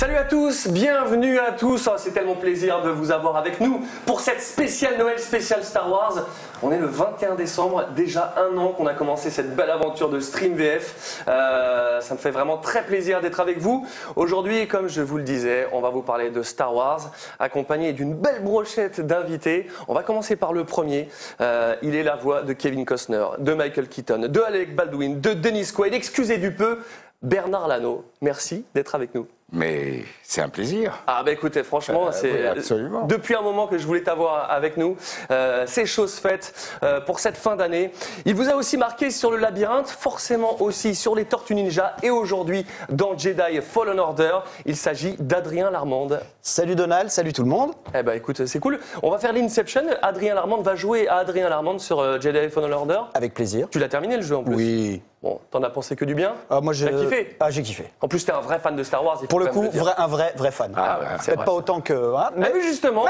Salut à tous, bienvenue à tous. Oh, c'est tellement plaisir de vous avoir avec nous pour cette spéciale Noël, spéciale Star Wars. On est le 21 décembre, déjà un an qu'on a commencé cette belle aventure de Stream VF. Euh, ça me fait vraiment très plaisir d'être avec vous. Aujourd'hui, comme je vous le disais, on va vous parler de Star Wars, accompagné d'une belle brochette d'invités. On va commencer par le premier. Euh, il est la voix de Kevin Costner, de Michael Keaton, de Alec Baldwin, de Dennis Quaid. Excusez du peu, Bernard Lano. Merci d'être avec nous. Mais c'est un plaisir. Ah bah écoutez, franchement, Euh, c'est oui, absolument. depuis un moment que je voulais t'avoir avec nous. Euh, c'est chose faite euh, pour cette fin d'année. Il vous a aussi marqué sur le labyrinthe, forcément aussi sur les Tortues Ninja et aujourd'hui dans Jedi Fallen Order. Il s'agit d'Adrien Larmande. Salut Donald, salut tout le monde. Eh ben écoute, c'est cool. On va faire l'Inception. Adrien Larmande va jouer à Adrien Larmande sur euh, Jedi Fallen Order. Avec plaisir. Tu l'as terminé le jeu en plus. Oui. Bon, t'en as pensé que du bien. Ah, moi, j'ai T'as kiffé Ah, j'ai kiffé. En plus, t'es un vrai fan de Star Wars. il faut Pour le coup, vrai, un vrai, vrai fan. Ah, ouais, Peut-être pas autant que. hein, Mais mais justement,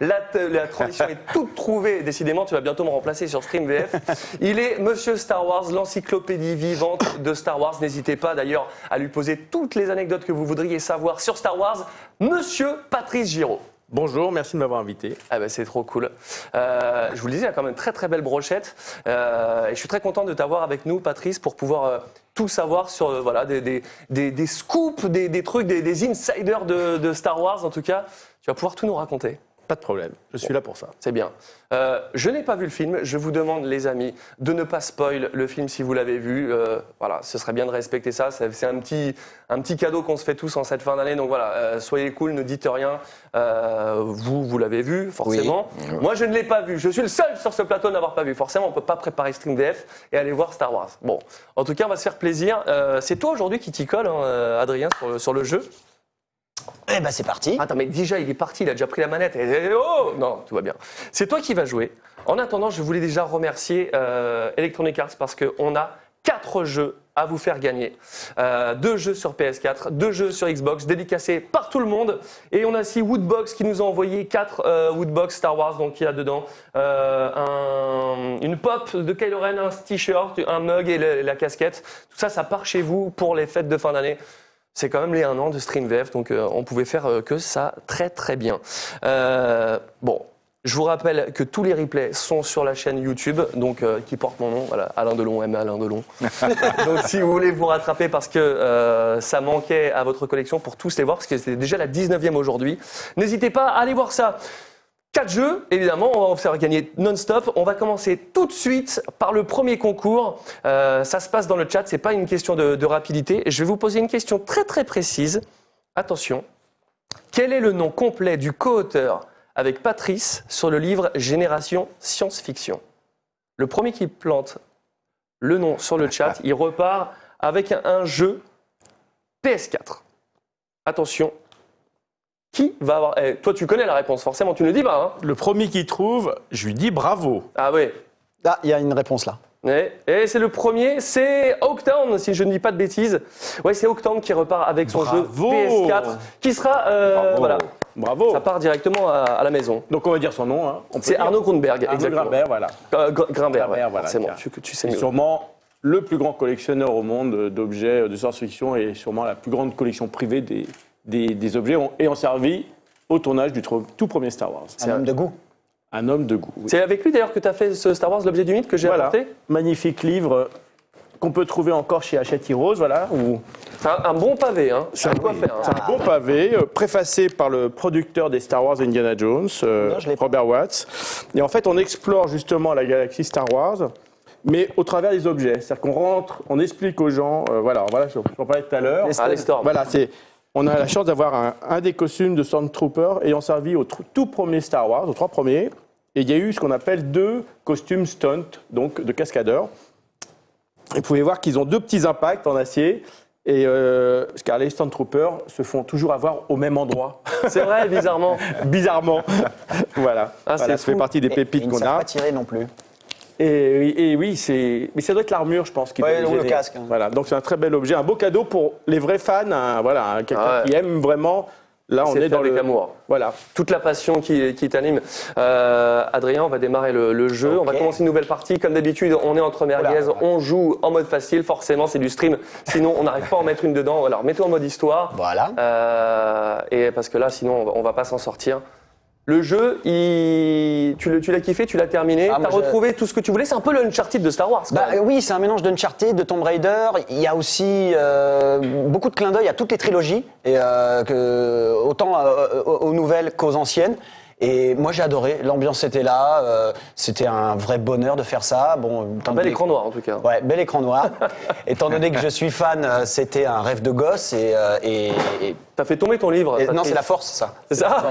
la, la- la transition est toute trouvée. Décidément, tu vas bientôt me remplacer sur Stream VF. Il est Monsieur Star Wars, l'encyclopédie vivante de Star Wars. N'hésitez pas d'ailleurs à lui poser toutes les anecdotes que vous voudriez savoir sur Star Wars. Monsieur Patrice Giraud. Bonjour, merci de m'avoir invité. Ah ben c'est trop cool. Euh, je vous le disais, il y a quand même une très très belle brochette. Euh, et je suis très content de t'avoir avec nous, Patrice, pour pouvoir euh, tout savoir sur voilà, des, des, des, des scoops, des, trucs, des, des insiders de, de Star Wars en tout cas. Tu vas pouvoir tout nous raconter. Pas de problème, je suis là pour ça. C'est bien. Euh, je n'ai pas vu le film. Je vous demande, les amis, de ne pas spoil le film si vous l'avez vu. Euh, voilà, ce serait bien de respecter ça. C'est un petit, un petit cadeau qu'on se fait tous en cette fin d'année. Donc voilà, euh, soyez cool, ne dites rien. Vous, vous l'avez vu, forcément. Moi, je ne l'ai pas vu. Je suis le seul sur ce plateau à n'avoir pas vu. Forcément, on ne peut pas préparer Stream VF et aller voir Star Wars. Bon, en tout cas, on va se faire plaisir. C'est toi aujourd'hui qui t'y colle, hein, Adrien, sur le jeu? Eh ben, c'est parti. Attends, mais déjà, il est parti, il a déjà pris la manette. Et, et- oh Non, tout va bien. C'est toi qui vas jouer. En attendant, je voulais déjà remercier euh, Electronic Arts parce qu'on a quatre jeux à vous faire gagner. Euh, deux jeux sur PS4, deux jeux sur Xbox, dédicacés par tout le monde. Et on a aussi Woodbox qui nous a envoyé quatre euh, Woodbox Star Wars. Donc il y a dedans euh, un- une pop de Kylo Ren, un t-shirt, un mug et la casquette. Tout ça, ça part chez vous pour les fêtes de fin d'année. C'est quand même les 1 an de Stream VF, donc euh, on pouvait faire euh, que ça très très bien. Euh, bon, je vous rappelle que tous les replays sont sur la chaîne YouTube, donc euh, qui porte mon nom, voilà, Alain Delon, M. Alain Delon. donc si vous voulez vous rattraper parce que euh, ça manquait à votre collection pour tous les voir, parce que c'était déjà la 19e aujourd'hui, n'hésitez pas à aller voir ça. Quatre jeux, évidemment, on va faire gagner non-stop. On va commencer tout de suite par le premier concours. Euh, ça se passe dans le chat, c'est pas une question de, de rapidité. Je vais vous poser une question très très précise. Attention. Quel est le nom complet du co-auteur avec Patrice sur le livre Génération Science-Fiction? Le premier qui plante le nom sur le chat, il repart avec un, un jeu PS4. Attention. Qui va avoir. eh, toi, tu connais la réponse, forcément, tu ne le dis pas. Hein Le premier qui trouve, je lui dis bravo. ah oui. Ah, il y a une réponse là. Et, et c'est le premier, c'est Oaktown, si je ne dis pas de bêtises. Ouais, c'est Oaktown qui repart avec son Bravo. jeu PS4, qui sera. euh, Bravo. voilà, Bravo. ça part directement à, à la maison. Donc on va dire son nom. hein. C'est. Arnaud Grunberg, Arnaud exactement. Grimbert, voilà. Euh, Gr- Grimbert, ouais, Grimbert, voilà, forcément. tiens. Tu, tu sais C'est mieux. sûrement le plus grand collectionneur au monde d'objets de science-fiction et sûrement la plus grande collection privée des, des, des objets ont- ayant servi au tournage du tout premier Star Wars. Un homme de goût. Un homme de goût. oui. C'est avec lui d'ailleurs que tu as fait ce Star Wars, l'objet du mythe, que j'ai Voilà. apporté. Magnifique livre qu'on peut trouver encore chez Hachette Heroes, voilà. où- C'est un, un bon pavé, hein. C'est Ah de quoi oui, faire. hein. Un bon pavé, euh, préfacé par le producteur des Star Wars Indiana Jones, euh, Non, je. Robert Watts. Et en fait, on explore justement la galaxie Star Wars, mais au travers des objets. C'est-à-dire qu'on rentre, on explique aux gens, euh, voilà, voilà, j'en j'en parlais tout à l'heure. Les Ah. Voilà, c'est. On a la chance d'avoir un, un des costumes de Stormtrooper ayant servi au tr- tout premier Star Wars, aux trois premiers. Et il y a eu ce qu'on appelle deux costumes stunt, donc de cascadeurs. Et vous pouvez voir qu'ils ont deux petits impacts en acier. Et euh, que les Stormtroopers se font toujours avoir au même endroit, C'est vrai, bizarrement. bizarrement. voilà, Ah, Voilà, c'est ça fait partie des Et- pépites et ils ne qu'on savent a. pas tirer non plus. Et, oui- et oui, c'est. Mais ça doit être l'armure, je pense, qui Ouais, doit ou le casque, hein. Voilà, donc c'est un très bel objet, un beau cadeau pour les vrais fans, un- voilà, un- quelqu'un Ah ouais. qui aime vraiment Là, on C'est est fait dans avec le. amour. Voilà. Toute la passion qui, qui t'anime. Euh, Adrien, on va démarrer le, le jeu. On va commencer une nouvelle partie. Comme d'habitude, on est entre merguez. Ouais. On joue en mode facile. Forcément, c'est du stream. Sinon, on n'arrive pas à en mettre une dedans. Alors, mets-toi en mode histoire. Voilà. Euh, et parce que là, sinon, on va, on va pas s'en sortir. Le jeu, il... tu l'as kiffé, tu l'as terminé, Ah, t'as retrouvé tout ce que tu voulais. C'est un peu le Uncharted de Star Wars. Bah, oui, c'est un mélange d'Uncharted, de Tomb Raider. Il y a aussi euh, beaucoup de clins d'œil à toutes les trilogies, et, euh, que, autant euh, aux nouvelles qu'aux anciennes. Et moi j'ai adoré, l'ambiance était là, euh, c'était un vrai bonheur de faire ça. Bon, un bel écran noir en tout cas. Ouais, bel écran noir. Étant donné que je suis fan, euh, c'était un rêve de gosse et, euh, et- et- T'as fait tomber ton livre. et- non, c'est la force ça. C'est ça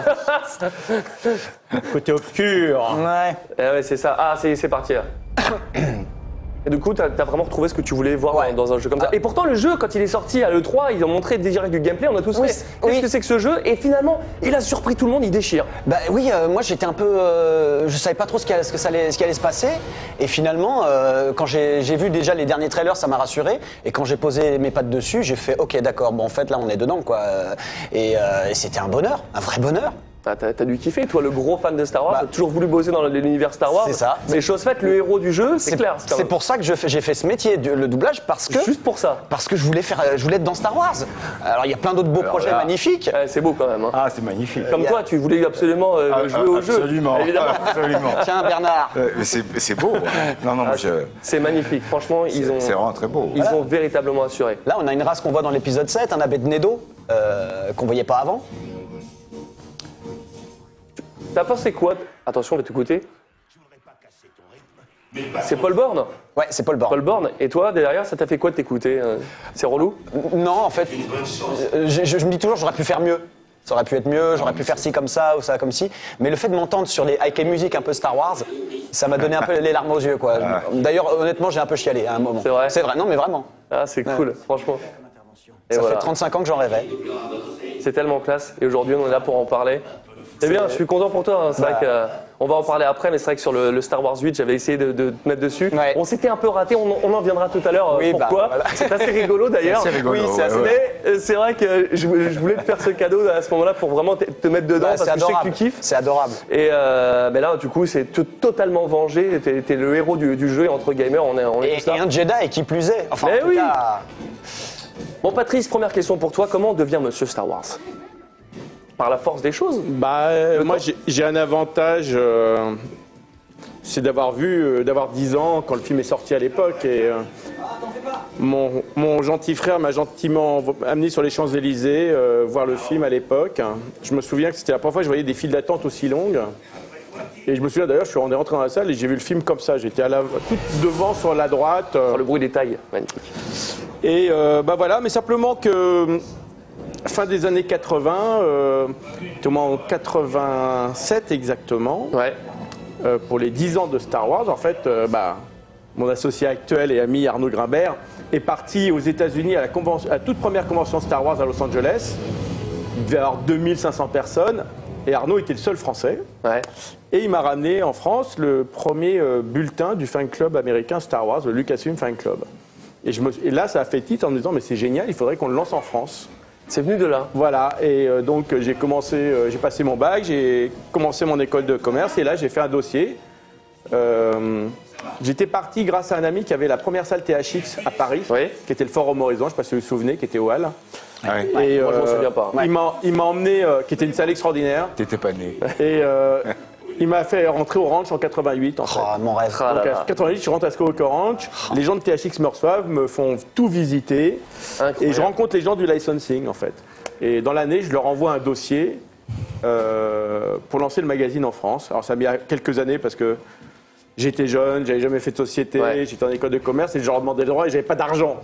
Côté obscur. Ouais. Eh ouais, c'est ça. Ah, c'est c'est parti là. Et du coup, t'as as vraiment retrouvé ce que tu voulais voir Ouais. dans, un jeu comme ça. Ah. Et pourtant, le jeu, quand il est sorti à l'E3, ils ont montré direct du gameplay, on a tous Oui, fait. Qu'est-ce oui. que c'est que ce jeu Et finalement, il a surpris tout le monde, il déchire. Bah oui, euh, moi j'étais un peu, euh, je savais pas trop ce qui allait, ce que ça allait, ce qui allait se passer. Et finalement, euh, quand j'ai j'ai vu déjà les derniers trailers, ça m'a rassuré. Et quand j'ai posé mes pattes dessus, j'ai fait, ok, d'accord. Bon, en fait, là, on est dedans, quoi. Euh, Et, euh, et c'était un bonheur, un vrai bonheur. T'as as, dû kiffer, toi, le gros fan de Star Wars, Bah. t'as toujours voulu bosser dans l'univers Star Wars. C'est ça. Mais chose faite, le héros du jeu, c'est clair. C'est pour ça que j'ai fait ce métier, de- le doublage, parce que Juste pour ça. parce que je voulais faire, je voulais être dans Star Wars. Alors il y a plein d'autres beaux Alors projets là- magnifiques. Ouais, c'est beau quand même. hein. Ah, c'est magnifique. Comme a- toi, tu voulais absolument euh, Ah, jouer au jeu. Absolument. Évidemment. Absolument. Tiens Bernard. Euh, mais c'est beau. Non, non, moi, je- C'est magnifique. Franchement, ils ont, c'est vraiment très beau. ils ont véritablement assuré. Là, on a une race qu'on voit dans l'épisode 7, un Abednego, euh, qu'on voyait pas avant. T'as pensé quoi Attention, on va t'écouter. C'est Paul Borne Ouais, c'est Paul Born. Paul Borne. Et toi, derrière, ça t'a fait quoi de t'écouter euh, C'est relou Non, en fait, euh, je, je- je me dis toujours, j'aurais pu faire mieux. Ça aurait pu être mieux, j'aurais pu faire ci comme ça ou ça comme ci. Mais le fait de m'entendre sur les, avec les musiques un peu Star Wars, ça m'a donné un peu les larmes aux yeux, quoi. D'ailleurs, honnêtement, j'ai un peu chialé à un moment. C'est vrai C'est vrai, non, mais vraiment. Ah, c'est cool, franchement. Et ça voilà. fait 35 ans que j'en rêvais. C'est tellement classe. Et aujourd'hui, on est là pour en parler. C'est bien, je suis content pour toi. hein. C'est Bah. vrai que, euh, on va en parler après, mais c'est vrai que sur le, le Star Wars 8, j'avais essayé de, de te mettre dessus. Ouais. On s'était un peu raté, on, en- on en viendra tout à l'heure. euh, Oui, bah, pourquoi voilà. C'est assez rigolo d'ailleurs. C'est rigolo. Oui, c'est ouais, assez- ouais. Mais euh, c'est vrai que je, je voulais te faire ce cadeau à ce moment-là pour vraiment te, te mettre dedans Bah, parce que je sais que tu kiffes. C'est adorable. Et euh, mais là, du coup, c'est totalement vengé. T'es t'es le héros du, du jeu et entre gamers, on est, on est Et, tous là. et un Jedi qui plus est. Enfin, Mais en tout oui. cas, Bon, Patrice, première question pour toi. Comment on devient Monsieur Star Wars? Par la force des choses Bah, euh, moi, j'ai- un avantage, euh, c'est d'avoir vu, euh, d'avoir 10 ans quand le film est sorti à l'époque. Et euh, mon, mon gentil frère m'a gentiment amené sur les Champs-Élysées voir le film à l'époque. Je me souviens que c'était la première fois que je voyais des files d'attente aussi longues. Et je me souviens d'ailleurs, je suis rentré dans la salle et j'ai vu le film comme ça. J'étais à la, tout devant sur la droite. Par le bruit des tailles, magnifique. et bah voilà, mais simplement que fin des années 80, euh, en 87 exactement, Ouais. euh, pour les 10 ans de Star Wars, en fait, euh, bah, mon associé actuel et ami Arnaud Grimbert est parti aux États-Unis à la, convention- à la toute première convention Star Wars à Los Angeles. Il devait y avoir 2500 personnes et Arnaud était le seul Français. Ouais. Et il m'a ramené en France le premier euh, bulletin du fan club américain Star Wars, le Lucasfilm Fan Club. Et, je me, et là, ça a fait titre en me disant, mais c'est génial, il faudrait qu'on le lance en France. C'est venu de là. Voilà, et euh, donc euh, j'ai commencé, euh, j'ai passé mon bac, j'ai commencé mon école de commerce, et là j'ai fait un dossier. Euh, J'étais parti grâce à un ami qui avait la première salle THX à Paris, Oui. qui était le Forum Horizon, je ne sais pas si vous vous souvenez, qui était au Hall. Ah ouais. et, moi, je m'en souviens pas. Il m'a- il m'a emmené, euh, qui était une salle extraordinaire, T'étais pas né. et euh, il m'a fait rentrer au ranch en 88 en fait. oh, mon rêve. Ah là là. à 88, je rentre à Skywalker Ranch, les gens de THX me reçoivent, me font tout visiter, Incroyable. et je rencontre les gens du licensing en fait. Et dans l'année, je leur envoie un dossier euh, pour lancer le magazine en France. Alors ça a mis quelques années parce que j'étais jeune, j'avais jamais fait de société, Ouais. j'étais en école de commerce et je leur demandais le droit et j'avais pas d'argent.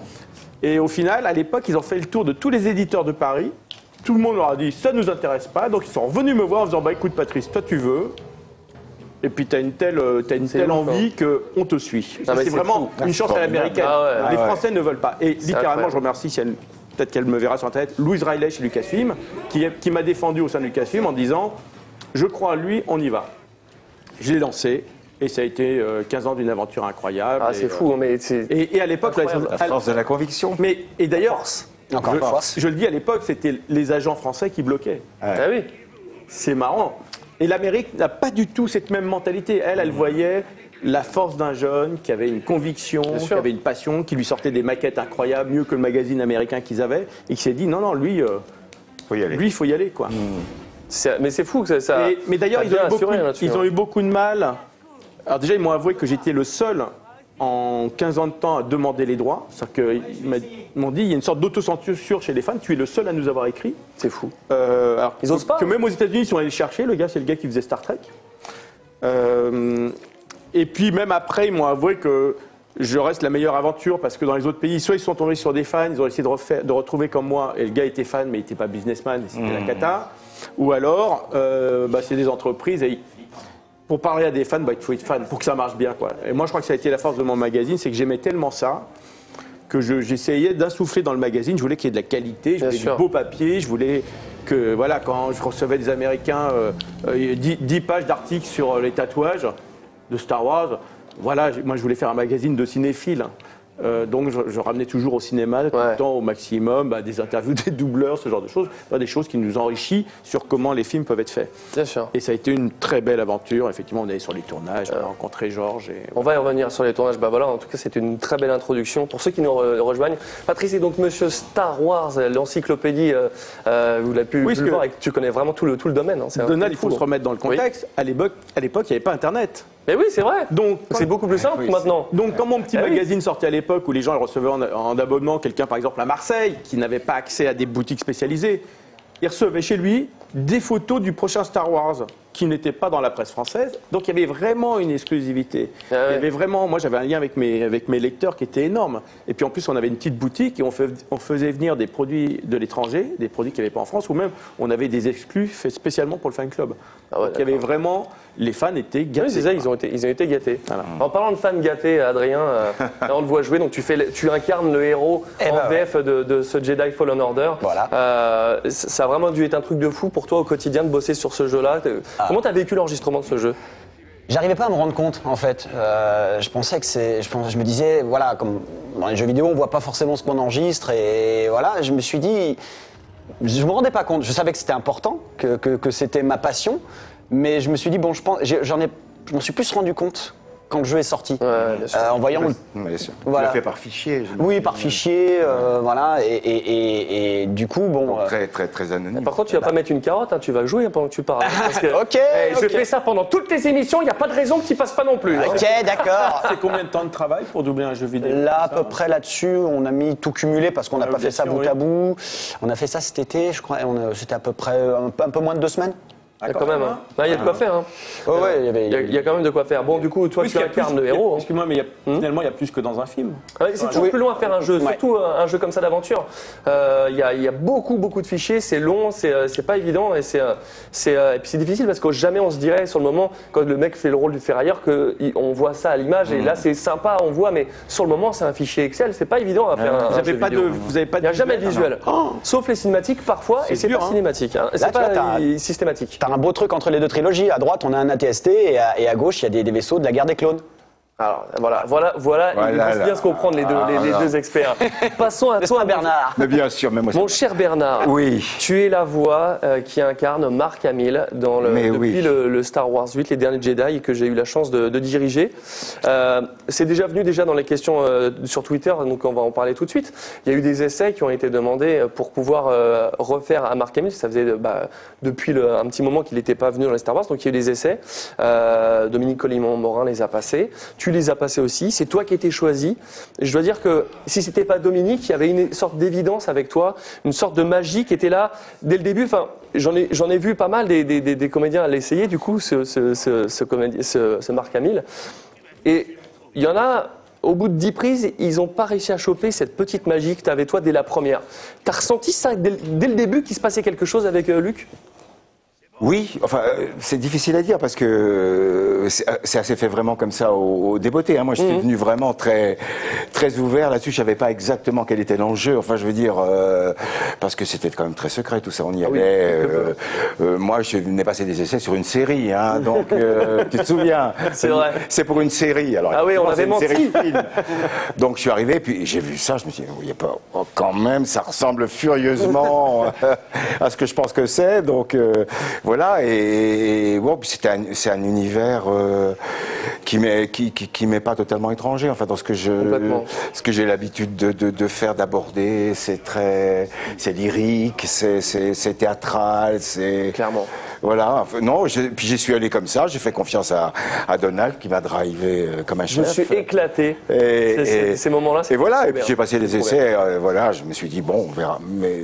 Et au final, à l'époque, ils ont fait le tour de tous les éditeurs de Paris. Tout le monde leur a dit ça nous intéresse pas, donc ils sont revenus me voir en disant bah écoute Patrice, toi tu veux. Et puis tu as une telle, euh, une telle envie qu'on te suit. C'est vraiment fou. une chance à l'américaine. Ah ouais. Les Ah ouais. Français ne veulent pas. Et littéralement, je remercie, si elle- peut-être qu'elle me verra sur Internet, Louise Riley chez Lucasfilm, qui, qui m'a défendu au sein de Lucasfilm en disant Je crois à lui, on y va. Je l'ai lancé et ça a été euh, 15 ans d'une aventure incroyable. Ah, c'est euh, fou, mais c'est. Et, et à l'époque. La force de la conviction. mais et d'ailleurs, Encore je, une fois. je le dis à l'époque, c'était les agents français qui bloquaient. Ah oui. C'est marrant. Et l'Amérique n'a pas du tout cette même mentalité. Elle, elle voyait la force d'un jeune qui avait une conviction, qui avait une passion, qui lui sortait des maquettes incroyables, mieux que le magazine américain qu'ils avaient, et qui s'est dit non, non, lui, euh, Faut y aller. lui, il faut y aller, quoi. C'est- Mais c'est fou que ça. ça- Et- mais d'ailleurs, ils, ont eu beaucoup- ils ont hein. eu beaucoup de mal. Alors déjà, ils m'ont avoué que j'étais le seul en 15 ans de temps à demander les droits. C'est-à-dire qu'ils m'ont dit, il y a une sorte d'autocensure chez les fans, tu es le seul à nous avoir écrit. C'est fou. Euh, alors, Ils osent pas, Que hein. même aux États-Unis, ils sont allés le chercher. Le gars, c'est le gars qui faisait Star Trek. Euh, et puis même après, ils m'ont avoué que je reste la meilleure aventure parce que dans les autres pays, soit ils sont tombés sur des fans, ils ont essayé de, refaire- de retrouver comme moi, et le gars était fan, mais il n'était pas businessman, c'était la cata. Ou alors, euh, bah, c'est des entreprises et ils- pour parler à des fans, bah, il faut être fan pour que ça marche bien. Quoi. Et moi, je crois que ça a été la force de mon magazine, c'est que j'aimais tellement ça que je- j'essayais d'insuffler dans le magazine. Je voulais qu'il y ait de la qualité, je voulais du beau papier, je voulais que, voilà, quand je recevais des Américains, euh, euh, 10, 10 pages d'articles sur euh, les tatouages de Star Wars, voilà, moi je voulais faire un magazine de cinéphiles. Euh, donc je, je ramenais toujours au cinéma, tout Ouais. le temps au maximum, bah, des interviews des doubleurs, ce genre de choses, Bah, des choses qui nous enrichissent sur comment les films peuvent être faits. Bien sûr. Et ça a été une très belle aventure. Effectivement, on est allé sur les tournages, on a rencontré Georges. Et... On va y revenir sur les tournages. Bah voilà, en tout cas, c'est une très belle introduction. Pour ceux qui nous re- rejoignent, Patrice est donc monsieur Star Wars, l'encyclopédie. euh, euh, vous l'avez pu, Oui, le voir et tu connais vraiment tout le, tout le domaine. hein. Donald, il faut fou, se remettre dans le contexte. À l'époque, il n'y avait pas Internet. Mais oui, c'est vrai. Donc, C'est beaucoup plus simple Oui, maintenant. Donc, quand mon petit Ah oui. magazine sortait à l'époque où les gens le recevaient en, en abonnement, quelqu'un par exemple à Marseille, qui n'avait pas accès à des boutiques spécialisées, il recevait chez lui des photos du prochain Star Wars qui n'étaient pas dans la presse française. Donc, il y avait vraiment une exclusivité. Ah ouais. Il y avait vraiment, moi j'avais un lien avec mes, avec mes lecteurs qui était énorme. Et puis en plus, on avait une petite boutique et on, fait- on faisait venir des produits de l'étranger, des produits qu'il n'y avait pas en France, ou même on avait des exclus faits spécialement pour le fan club. Ah ouais, Donc, il y avait vraiment, les fans étaient gâtés. Oui, c'est ça, quoi. ils ont été, ils ont été gâtés. Voilà. En parlant de fans gâtés, Adrien, euh, là, on te voit jouer, donc tu, fais, le- tu incarnes le héros Eh en ben ouais. VF de, de ce Jedi Fallen Order. Voilà. Euh, ça a vraiment dû être un truc de fou pour toi au quotidien de bosser sur ce jeu-là. Ah. Comment tu as vécu l'enregistrement de ce jeu? J'arrivais pas à me rendre compte en fait. Euh, je pensais que c'est, je, me disais voilà comme dans les jeux vidéo on voit pas forcément ce qu'on enregistre et voilà je me suis dit je me rendais pas compte. Je savais que c'était important, que, que, que c'était ma passion, mais je me suis dit bon je pense j'en ai, je m'en suis plus rendu compte quand le jeu est sorti. Ouais, bien sûr. Euh, en voyant bien sûr. Voilà. Tu l'as fait par fichier. oui par fichier euh, voilà et, et, et, et du coup bon. Donc, euh, très, très, très anonyme. Par contre, tu vas pas mettre une carotte, hein, tu vas jouer hein, pendant que tu parles. Parce que, Ok, eh, Je ok. fais ça pendant toutes tes émissions, il n'y a pas de raison que tu passes pas non plus. hein. Ok d'accord. C'est combien de temps de travail pour doubler un jeu vidéo Là, à ça peu près là-dessus, on a mis tout cumulé parce qu'on n'a pas fait ça bout oui. à bout. On a fait ça cet été, je crois. C'était à peu près un peu moins de deux semaines. Il y a quand même. hein. Il y a de quoi faire. hein. Oh, ouais, il y avait- Il y, a, il y a quand même de quoi faire. Bon, du coup, toi, tu incarnes plus- le héros. hein. Excuse-moi, mais il y a- finalement, il y a plus que dans un film. Ouais, c'est toujours plus long à faire un jeu, surtout un, un jeu comme ça d'aventure. Euh, Il y, a, il y a beaucoup, beaucoup de fichiers, c'est long, c'est euh, pas évident et c'est euh, c'est, et puis c'est difficile parce que jamais on se dirait sur le moment quand le mec fait le rôle du ferrailleur que il- on voit ça à l'image et là c'est sympa, on voit, mais sur le moment c'est un fichier Excel, c'est pas évident à faire. un, Vous n'avez pas, de, vidéo. vous avez pas Il n'y a jamais de visuel, Oh sauf les cinématiques parfois et C'est pas hein. cinématique, hein. C'est pas systématique. Un beau truc entre les deux trilogies. À droite, on a un ATST et à, gauche, il y a des vaisseaux de la guerre des clones. Alors voilà, voilà, voilà, ils Voilà, vont là. bien se comprendre les deux, les, les deux experts. Passons à toi, Bernard Mais bien sûr, même moi. Mon cher Bernard, Oui. tu es la voix euh, qui incarne Mark Hamill dans le, Mais depuis oui. le, le Star Wars 8, les derniers Jedi, que j'ai eu la chance de, de diriger. Euh, c'est déjà venu déjà dans les questions euh, sur Twitter, donc on va en parler tout de suite. Il y a eu des essais qui ont été demandés euh, pour pouvoir euh, refaire à Mark Hamill. Ça faisait bah, depuis le- un petit moment qu'il n'était pas venu dans les Star Wars, donc il y a eu des essais. Euh, Dominique Collimont-Morin les a passés. Tu les as passés aussi. C'est toi qui étais choisi. Je dois dire que si c'était pas Dominique, il y avait une sorte d'évidence avec toi, une sorte de magie qui était là dès le début. Enfin, j'en ai, j'en ai vu pas mal des, des- des- comédiens à l'essayer, du coup, ce, ce, ce, ce, Marc Hamill. Et il y en a, au bout de dix prises, ils n'ont pas réussi à choper cette petite magie que tu avais toi dès la première. Tu as ressenti ça dès, dès le début qu'il se passait quelque chose avec euh, Luc? Oui, enfin, euh, c'est difficile à dire parce que euh, c'est c'est assez fait vraiment comme ça au, au débeauté. Hein. Moi, je suis venu vraiment très, très ouvert là-dessus. Je savais pas exactement quel était l'enjeu. Enfin, je veux dire, euh, parce que c'était quand même très secret tout ça. On y oui, allait. euh, euh, moi, je venais passer des essais sur une série. Hein, donc, euh, tu te souviens? C'est vrai. C'est pour une série. Alors, Ah oui, on avait menti. série de films. donc, je suis arrivé, puis j'ai vu ça. Je me suis dit, a pas, oh, quand même, ça ressemble furieusement à ce que je pense que c'est. Donc, euh, voilà. Et, et bon, puis c'était un, c'est un univers euh, qui m'est qui, qui, qui m'est pas totalement étranger. Enfin, dans ce que je ce que j'ai l'habitude de, de, de faire, d'aborder, c'est très, c'est lyrique, c'est théâtral, c'est Clairement. Voilà. Non, puis j'y suis allé comme ça. J'ai fait confiance à, à Donald qui m'a drivé euh, comme un Je me chef. suis éclaté. Et, ces moments-là, c'est Et voilà. Et puis j'ai passé les essais. euh, voilà. Je me suis dit bon, on verra. Mais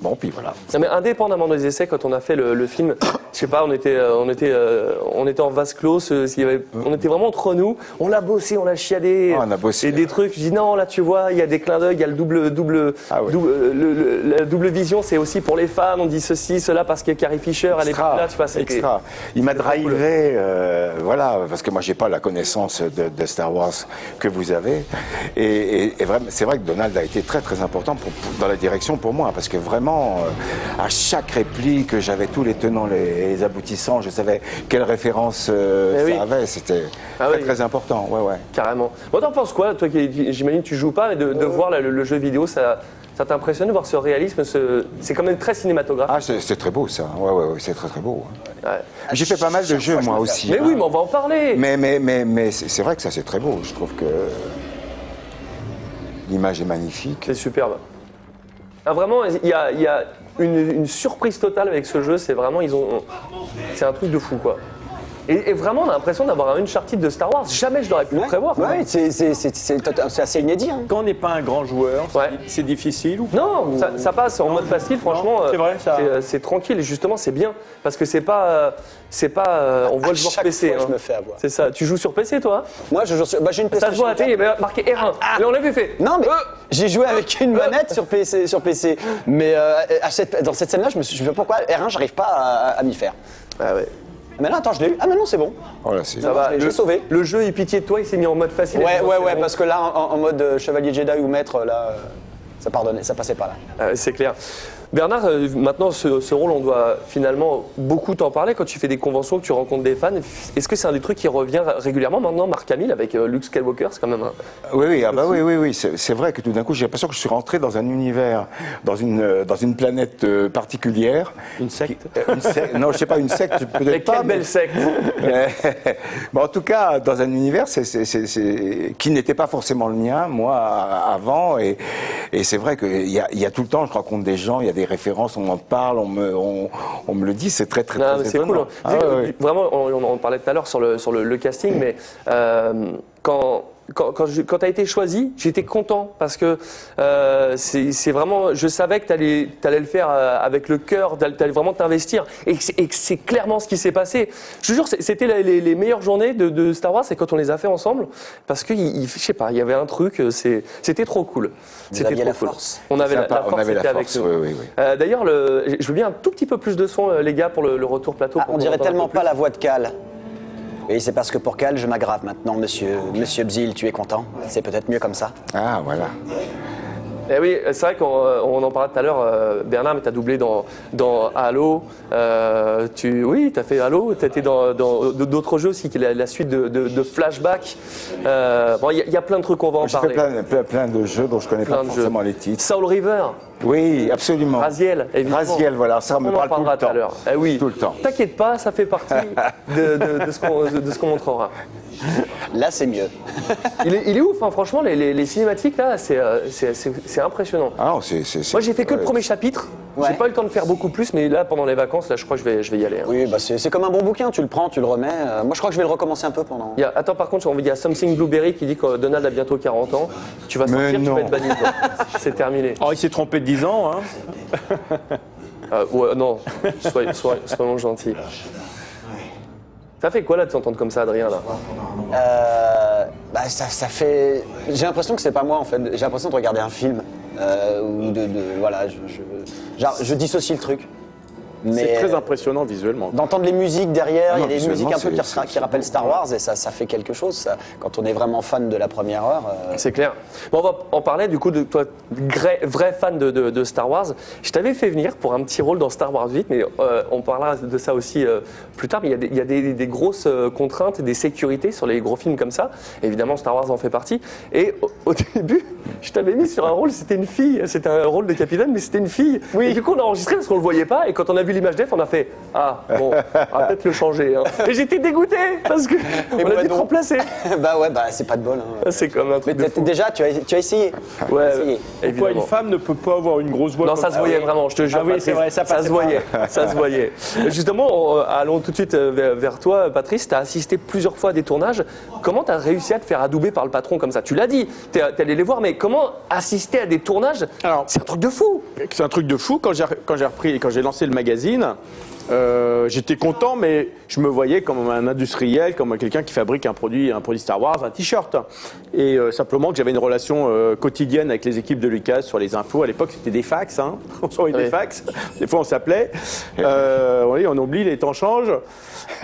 bon, puis voilà. Non, mais indépendamment des essais, quand on a fait le, le film, je sais pas, on était, euh, on était, on était en vase clos, y avait- on était vraiment entre nous. On l'a bossé, on l'a chiadé. Ah, on a bossé. Et des trucs. Je dis non, là tu vois, il y a des clins d'œil, il y a le double, double, Ah ouais. double- le- le- la double vision, c'est aussi pour les fans. On dit ceci, cela parce que Carrie Fisher, elle est Extra, là, tu vois, c'était- extra. Il m'a drivé, euh, voilà, parce que moi j'ai pas la connaissance de, de Star Wars que vous avez, et, et- et vraiment, c'est vrai que Donald a été très très important pour- pour- dans la direction pour moi, parce que vraiment, euh, à chaque réplique, j'avais tous les tenants, les, les aboutissants, je savais quelle référence euh, Eh ça oui. avait, c'était Ah très oui. très important, ouais ouais. Carrément. Bon, t'en penses quoi, toi j'imagine, tu joues pas, mais de, de voir là, le, le jeu vidéo, ça, ça t'impressionne de voir ce réalisme, ce- c'est quand même très cinématographique. Ah, c'est très beau ça, ouais ouais, ouais c'est très très beau. Ouais. J'ai fait pas mal de jeux moi aussi. Mais hein. oui, mais on va en parler. Mais, mais, mais, mais c'est vrai que ça c'est très beau. Je trouve que l'image est magnifique. C'est superbe. Ah, vraiment, il y a, il y a une, une surprise totale avec ce jeu. C'est vraiment, ils ont, c'est un truc de fou, quoi. Et, et vraiment, on a l'impression d'avoir un Uncharted de Star Wars. Jamais je l'aurais pu le prévoir. Ouais, c'est- c'est c'est- c'est c'est assez inédit. hein. Quand on n'est pas un grand joueur, c'est- Ouais. c'est difficile ou Non, ça, ça passe en mode facile, franchement. c'est euh, vrai, ça- c'est, euh, C'est tranquille, et justement, c'est bien. Parce que c'est pas. euh, C'est pas. euh, on voit À le joueur chaque PC. fois, je hein. me fais avoir. C'est ça. Tu joues sur PC, toi Moi, je joue sur- bah, j'ai une Ça se PlayStation. voit à la télé, il y avait marqué R1. Mais on l'a vu fait. Non, mais Euh, j'ai joué avec une manette sur PC. Sur PC. Mais euh, à cette- dans cette scène-là, je me suis dit pourquoi R1, j'arrive pas à, à m'y faire. Ah ouais. Mais là, attends, je l'ai eu. Ah, mais non, c'est bon. Voilà, c'est- Ça va. je l'ai Le, sauvé. le jeu, il pitié de toi, il s'est mis en mode facile. Ouais, ouais, ouais, bon. parce que là, en, en mode euh, chevalier Jedi ou maître, là, euh, ça pardonnait, ça passait pas là. Ah, c'est clair. Bernard, euh, maintenant, ce, ce rôle, on doit finalement beaucoup t'en parler quand tu fais des conventions, que tu rencontres des fans. Est-ce que c'est un des trucs qui revient régulièrement maintenant, Marc Hamill, avec euh, Luke Skywalker C'est quand même un. Oui, oui, ah bah oui, oui, oui. C'est vrai que tout d'un coup, j'ai l'impression que je suis rentré dans un univers, dans une, euh, dans une planète euh, particulière. une secte Euh, une secte- non, je sais pas, une secte, peut-être pas. quelle mais- belle secte mais en tout cas, dans un univers qui n'était pas forcément le mien, moi, avant. Et, et c'est vrai qu'il y a, il y a tout le temps, je rencontre des gens, il y a des références, on en parle, on me, on, on me le dit, c'est très, très, très c'est cool. hein. Ah, Vu- ouais, ouais. Vraiment, on, on en parlait tout à l'heure sur le, sur le, le casting, mais euh, quand. Quand, quand, je- quand tu as été choisi, j'étais content parce que euh, c'est c'est vraiment, je savais que tu allais, le faire euh, avec le cœur, tu allais vraiment t'investir et que c'est- et que c'est clairement ce qui s'est passé. Je te jure, c'était les, les- meilleures journées de, de Star Wars, c'est quand on les a fait ensemble parce que, il- il- je sais pas, il y avait un truc, euh, c'est- c'était trop cool. C'était trop la cool. force. On avait la, la on force, avait la avec force, nous. oui, oui, oui. Euh, D'ailleurs, le- je veux bien un tout petit peu plus de son, les gars, pour le, le retour plateau. Ah, pour on dirait tellement pas la voix de Cal. Oui, c'est parce que pour Cal, je m'aggrave maintenant, monsieur, monsieur Bzil, tu es content? C'est peut-être mieux comme ça. Ah, voilà. Eh oui, c'est vrai qu'on euh, on en parlait tout à l'heure, euh, Bernard, mais tu as doublé dans, dans Halo. euh, tu, oui, tu as fait Halo. Tu étais dans dans d'autres jeux aussi, qui est la, la suite de, de, de Flashback. Euh, bon, Il y, a- il y a plein de trucs qu'on va en J'ai fait parler. plein, plein, plein de jeux dont je connais Plein pas jeux. forcément les titres. Soul River, Oui, absolument. Raziel, évidemment. Raziel, voilà, ça on me On en parle tout parlera le tout à temps. l'heure. Eh oui. Tout le temps. T'inquiète pas, ça fait partie de, de- ce qu'on de ce qu'on montrera. Là, c'est mieux. Il est, il est ouf, hein, franchement, les, les- les cinématiques là, c'est euh, impressionnant. Ah non, c'est, c'est, c'est- Moi, j'ai fait que le premier chapitre. J'ai pas eu le temps de faire beaucoup plus, mais là, pendant les vacances, là, je crois que je vais, je vais y aller. hein. Oui, bah c'est comme un bon bouquin, tu le prends, tu le remets. Euh, moi, je crois que je vais le recommencer un peu pendant. Il y a- attends, par contre, il y a Something Blueberry qui dit que Donald a bientôt 40 ans. Tu vas sortir, tu vas être banni. toi. C'est terminé. Oh, il s'est trompé de 10 ans. Hein. Euh, ouais, non, soyons, soyons- soyons gentils. Ça fait quoi là de s'entendre comme ça, Adrien là? Euh, bah, ça, ça fait. J'ai l'impression que c'est pas moi en fait. J'ai l'impression de regarder un film. Euh, ou de, Voilà, je, je, genre, je dissocie le truc. C'est très impressionnant visuellement. D'entendre les musiques derrière, il y Ah a des musiques un peu qui, rappellent Star. Wars et ça, ça fait quelque chose. ça. quand on est vraiment fan de la première heure. euh, C'est clair. Bon, on va en parler du coup de toi, vrai, vrai fan de, de- de Star Wars. Je t'avais fait venir pour un petit rôle dans Star Wars 8, mais euh, on parlera de ça aussi euh, plus tard. Mais il y a des, il y a des- des grosses euh, contraintes, des sécurités sur les gros films comme ça. Évidemment, Star Wars en fait partie. Et au, au début, je t'avais mis sur un rôle, c'était une fille. C'était un rôle de capitaine, mais c'était une fille. Et du coup, on a enregistré parce qu'on le voyait pas. Et quand on a vu l'image def, on a fait Ah, bon, on va peut-être le changer. hein. Et j'étais dégoûté parce que on a dû te remplacer. bah ouais, bah c'est pas de bol. hein. C'est comme un Mais truc de t'as- fou. déjà, tu as, tu as essayé. Ouais, essayé. Pourquoi évidemment. une femme ne peut pas avoir une grosse voix Non, comme ça se voyait oui. vraiment, je te jure. Ah oui, Patrice. c'est vrai, ça se passait voyait. ça se voyait. Justement, on- allons tout de suite euh, vers, vers toi, Patrice. Tu as assisté plusieurs fois à des tournages. Comment tu as réussi à te faire adouber par le patron comme ça? Tu l'as dit, tu es, allé les voir, mais comment assister à des tournages? Alors- C'est un truc de fou. C'est un truc de fou. Quand j'ai quand j'ai repris et quand j'ai lancé le magazine, euh, j'étais content, mais je me voyais comme un industriel, comme quelqu'un qui fabrique un produit, un produit Star Wars, un t-shirt. Et euh, simplement que j'avais une relation euh, quotidienne avec les équipes de Lucas sur les infos. À l'époque, c'était des fax. Hein. On s'envoyait Oui. des fax. Des fois, on s'appelait. Oui, on oublie, les temps changent.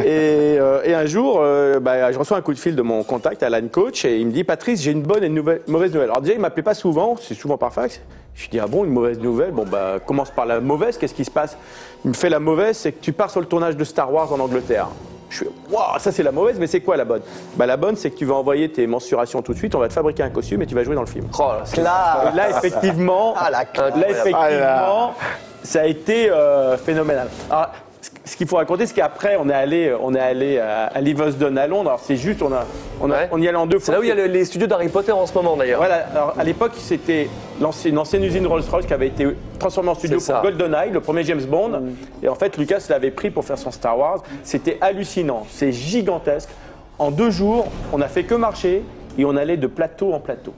Et, euh, et un jour, euh, bah, je reçois un coup de fil de mon contact, Alan Coach, et il me dit Patrice, j'ai une bonne et une nouvelle- mauvaise nouvelle. Alors déjà, il m'appelait pas souvent, c'est souvent par fax. Je lui dis ah bon, une mauvaise nouvelle? Bon bah commence par la mauvaise. Qu'est-ce qui se passe? Il me fait la mauvaise, c'est que tu pars sur le tournage de Star Wars en Angleterre. Je suis waouh, ça c'est la mauvaise, mais c'est quoi la bonne? Bah la bonne, c'est que tu vas envoyer tes mensurations tout de suite. On va te fabriquer un costume et tu vas jouer dans le film. Oh, là, là effectivement, Ah, la classe. là effectivement, ça a été euh, phénoménal. Alors, ce- qu'il faut raconter, c'est qu'après, on est allé, on est allé à, à Livingston à Londres. Alors c'est juste, on a, on a, Ouais. on y allait en deux C'est fois. là où il y a le- les studios d'Harry Potter en ce moment d'ailleurs. Voilà, alors à l'époque, c'était une ancienne usine Rolls-Royce qui avait été transformée en studio C'est pour. GoldenEye, le premier James Bond. Et en fait, Lucas l'avait pris pour faire son Star Wars. C'était hallucinant, c'est gigantesque. En deux jours, on n'a fait que marcher et on allait de plateau en plateau.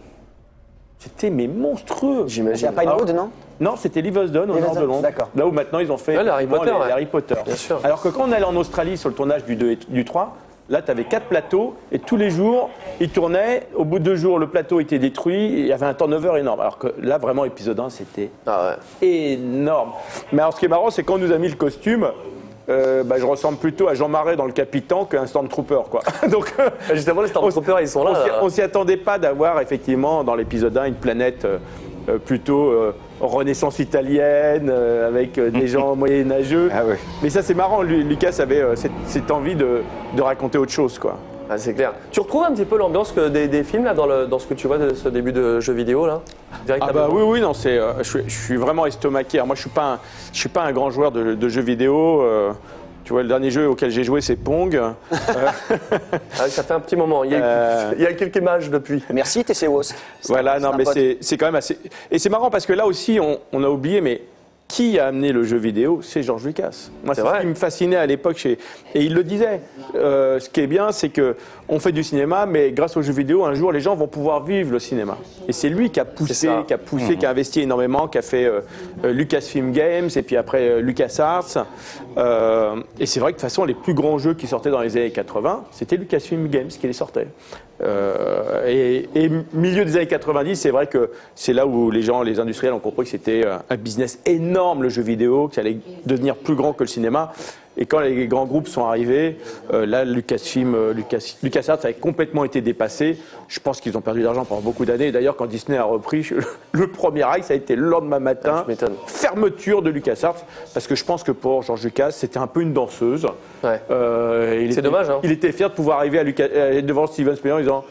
C'était mais monstrueux. Il J'imagine. n'y a pas une Alors- route, non? Non, c'était Livingston, au nord de Londres. d'accord. Là où maintenant ils ont fait Ouais, Harry Potter, les, ouais. les Harry Potter. Bien sûr. Alors que quand on allait en Australie sur le tournage du 2 et du 3, là tu avais quatre plateaux et tous les jours ils tournaient. Au bout de deux jours, le plateau était détruit. et Il y avait un turnover énorme. Alors que là, vraiment, épisode 1, c'était Ah ouais. énorme. Mais alors ce qui est marrant, c'est quand on nous a mis le costume. euh, bah, je ressemble plutôt à Jean Marais dans le Capitan qu'un Stormtrooper, quoi. Donc, euh, Justement, les Stormtroopers, ils sont on là. on s'y attendait pas d'avoir effectivement dans l'épisode 1 une planète euh, plutôt euh, renaissance italienne euh, avec euh, des gens moyenâgeux. Ah oui. Mais ça c'est marrant, Lu- Lucas avait euh, cette, cette envie de, de raconter autre chose quoi. Ah, c'est clair. Tu retrouves un petit peu l'ambiance des, des films là, dans, le- dans ce que tu vois de ce début de jeu vidéo là Ah bah oui oui non c'est euh, je, suis- je suis vraiment estomaqué. Alors, moi je suis pas un, je suis pas un grand joueur de, de jeux vidéo. euh, tu vois le dernier jeu auquel j'ai joué c'est Pong. Ah, ça fait un petit moment. Il y a, Euh, il y a quelques images depuis. Merci, TC. Voilà, C'est non, mais c'est quand même assez. Et c'est marrant parce que là aussi, on, on a oublié, mais qui a amené le jeu vidéo C'est George Lucas. Moi, C'est ce vrai. qui me fascinait à l'époque. Chez... Et il le disait. Euh, ce qui est bien, c'est que on fait du cinéma, mais grâce aux jeux vidéo, un jour, les gens vont pouvoir vivre le cinéma. Et c'est lui qui a poussé, qui a poussé, qui a investi énormément, qui a fait euh, euh, Lucasfilm Games et puis après euh, LucasArts. Euh, et c'est vrai que de toute façon, les plus grands jeux qui sortaient dans les années 80, c'était Lucasfilm Games qui les sortait. Et, et milieu des années 90, c'est vrai que c'est là où les gens, les industriels ont compris que c'était un business énorme le jeu vidéo, qui allait devenir plus grand que le cinéma. Et quand les grands groupes sont arrivés, euh, là, Lucasfilm, euh, Lucas, LucasArts avait complètement été dépassé. Je pense qu'ils ont perdu de l'argent pendant beaucoup d'années. D'ailleurs, quand Disney a repris, le premier acte, ça a été le lendemain matin, Ah, fermeture de LucasArts, parce que je pense que pour George Lucas, c'était un peu une danseuse. Ouais. Euh, C'est dommage, hein. Il était fier de pouvoir arriver à Lucas- euh, devant Steven Spielberg en disant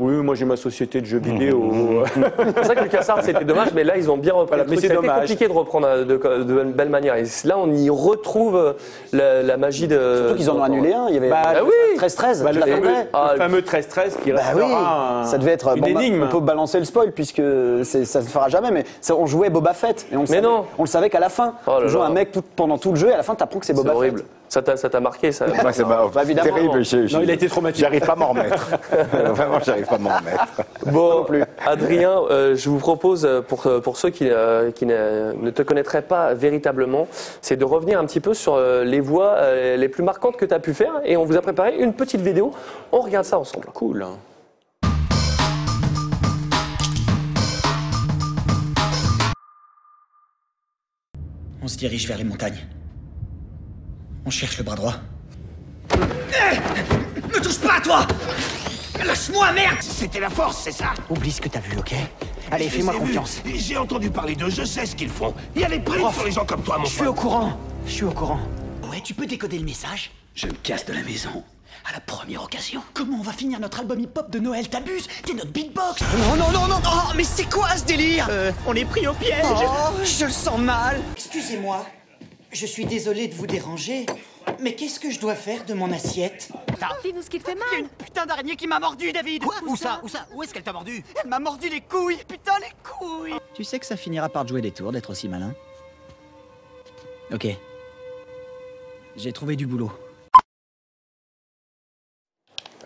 Oui, moi j'ai ma société de jeux vidéo. C'est pour ça que LucasArts c'était dommage, mais là ils ont bien repris. Voilà, le mais c'est Ça a été dommage. compliqué de reprendre euh, de, de belle manière. Et là on y retrouve euh, la, la magie de. Surtout qu'ils en ont annulé un. Il y avait Bah, bah oui. 13-13. Bah, je le. Ah, le fameux 13-13 qui Bah oui, restera un- ça devait être une bon, bah, énigme. on peut balancer le spoil puisque c'est- ça ne se fera jamais. Mais ça, on jouait Boba Fett et on le Mais savait, non. on le savait qu'à la fin. Oh là tu joues là. un mec tout- pendant tout le jeu et à la fin t'apprends que c'est C'est Boba horrible. Fett. Ça t'a ça t'a marqué ça. Moi, c'est Bah, évidemment. terrible. j'ai- j'ai- Non, il a été traumatisé. J'arrive pas à m'en remettre. Vraiment, j'arrive pas à m'en remettre. Bon, Adrien, euh, je vous propose, euh, pour, euh, pour ceux qui, euh, qui ne, ne te connaîtraient pas véritablement, c'est de revenir un petit peu sur euh, les voix euh, les plus marquantes que tu as pu faire. Et on vous a préparé une petite vidéo. On regarde ça ensemble. Cool. On se dirige vers les montagnes. On cherche le bras droit. Hé Me touche pas, toi Lâche-moi, merde C'était la force, c'est ça Oublie ce que t'as vu, ok Allez, fais-moi les confiance. J'ai entendu parler d'eux, je sais ce qu'ils font. Il y a Prof, sur les gens comme toi, mon Je suis au courant. Je suis au courant. Ouais, tu peux décoder le message Je me casse de la maison. À la première occasion. Comment on va finir notre album hip-hop de Noël? T'abuses? T'es notre beatbox Non, non, non, non Oh, mais c'est quoi ce délire? Euh, On est pris au piège Oh, je le sens mal Excusez-moi, je suis désolé de vous déranger, mais qu'est-ce que je dois faire de mon assiette Dis-nous ce qui te fait Il y a mal. une putain d'araignée qui m'a mordu, David Quoi Où ça Où ça Où est-ce qu'elle t'a mordu Elle m'a mordu les couilles Putain, les couilles Tu sais que ça finira par te jouer des tours d'être aussi malin Ok. J'ai trouvé du boulot.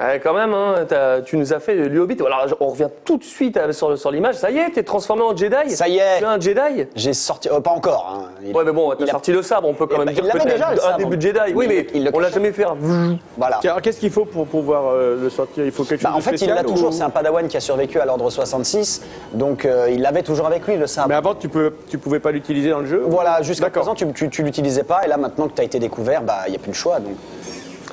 Ouais, quand même, hein, t'as- tu nous as fait le Hobbit. Alors, on revient tout de suite euh, sur, sur l'image. Ça y est, t'es transformé en Jedi? Ça y est. Tu es un Jedi? J'ai sorti. euh, pas encore. hein. Il- Ouais, mais bon, t'as il a- sorti le sabre, on peut quand Eh même dire il que l'avait t'as déjà, le un début de Jedi. Oui, mais il on l'a jamais fait. Voilà. Tiens, alors, qu'est-ce qu'il faut pour pouvoir euh, le sortir? Il faut quelque chose Bah, en de fait, il l'a toujours. ou- C'est un padawan qui a survécu à l'ordre 66. Donc, euh, il l'avait toujours avec lui, le sabre. Mais avant, tu, peux, tu pouvais pas l'utiliser dans le jeu Voilà, jusqu'à présent, tu, tu, tu l'utilisais pas. Et là, maintenant que tu as été découvert, bah, il n'y a plus le choix. Donc,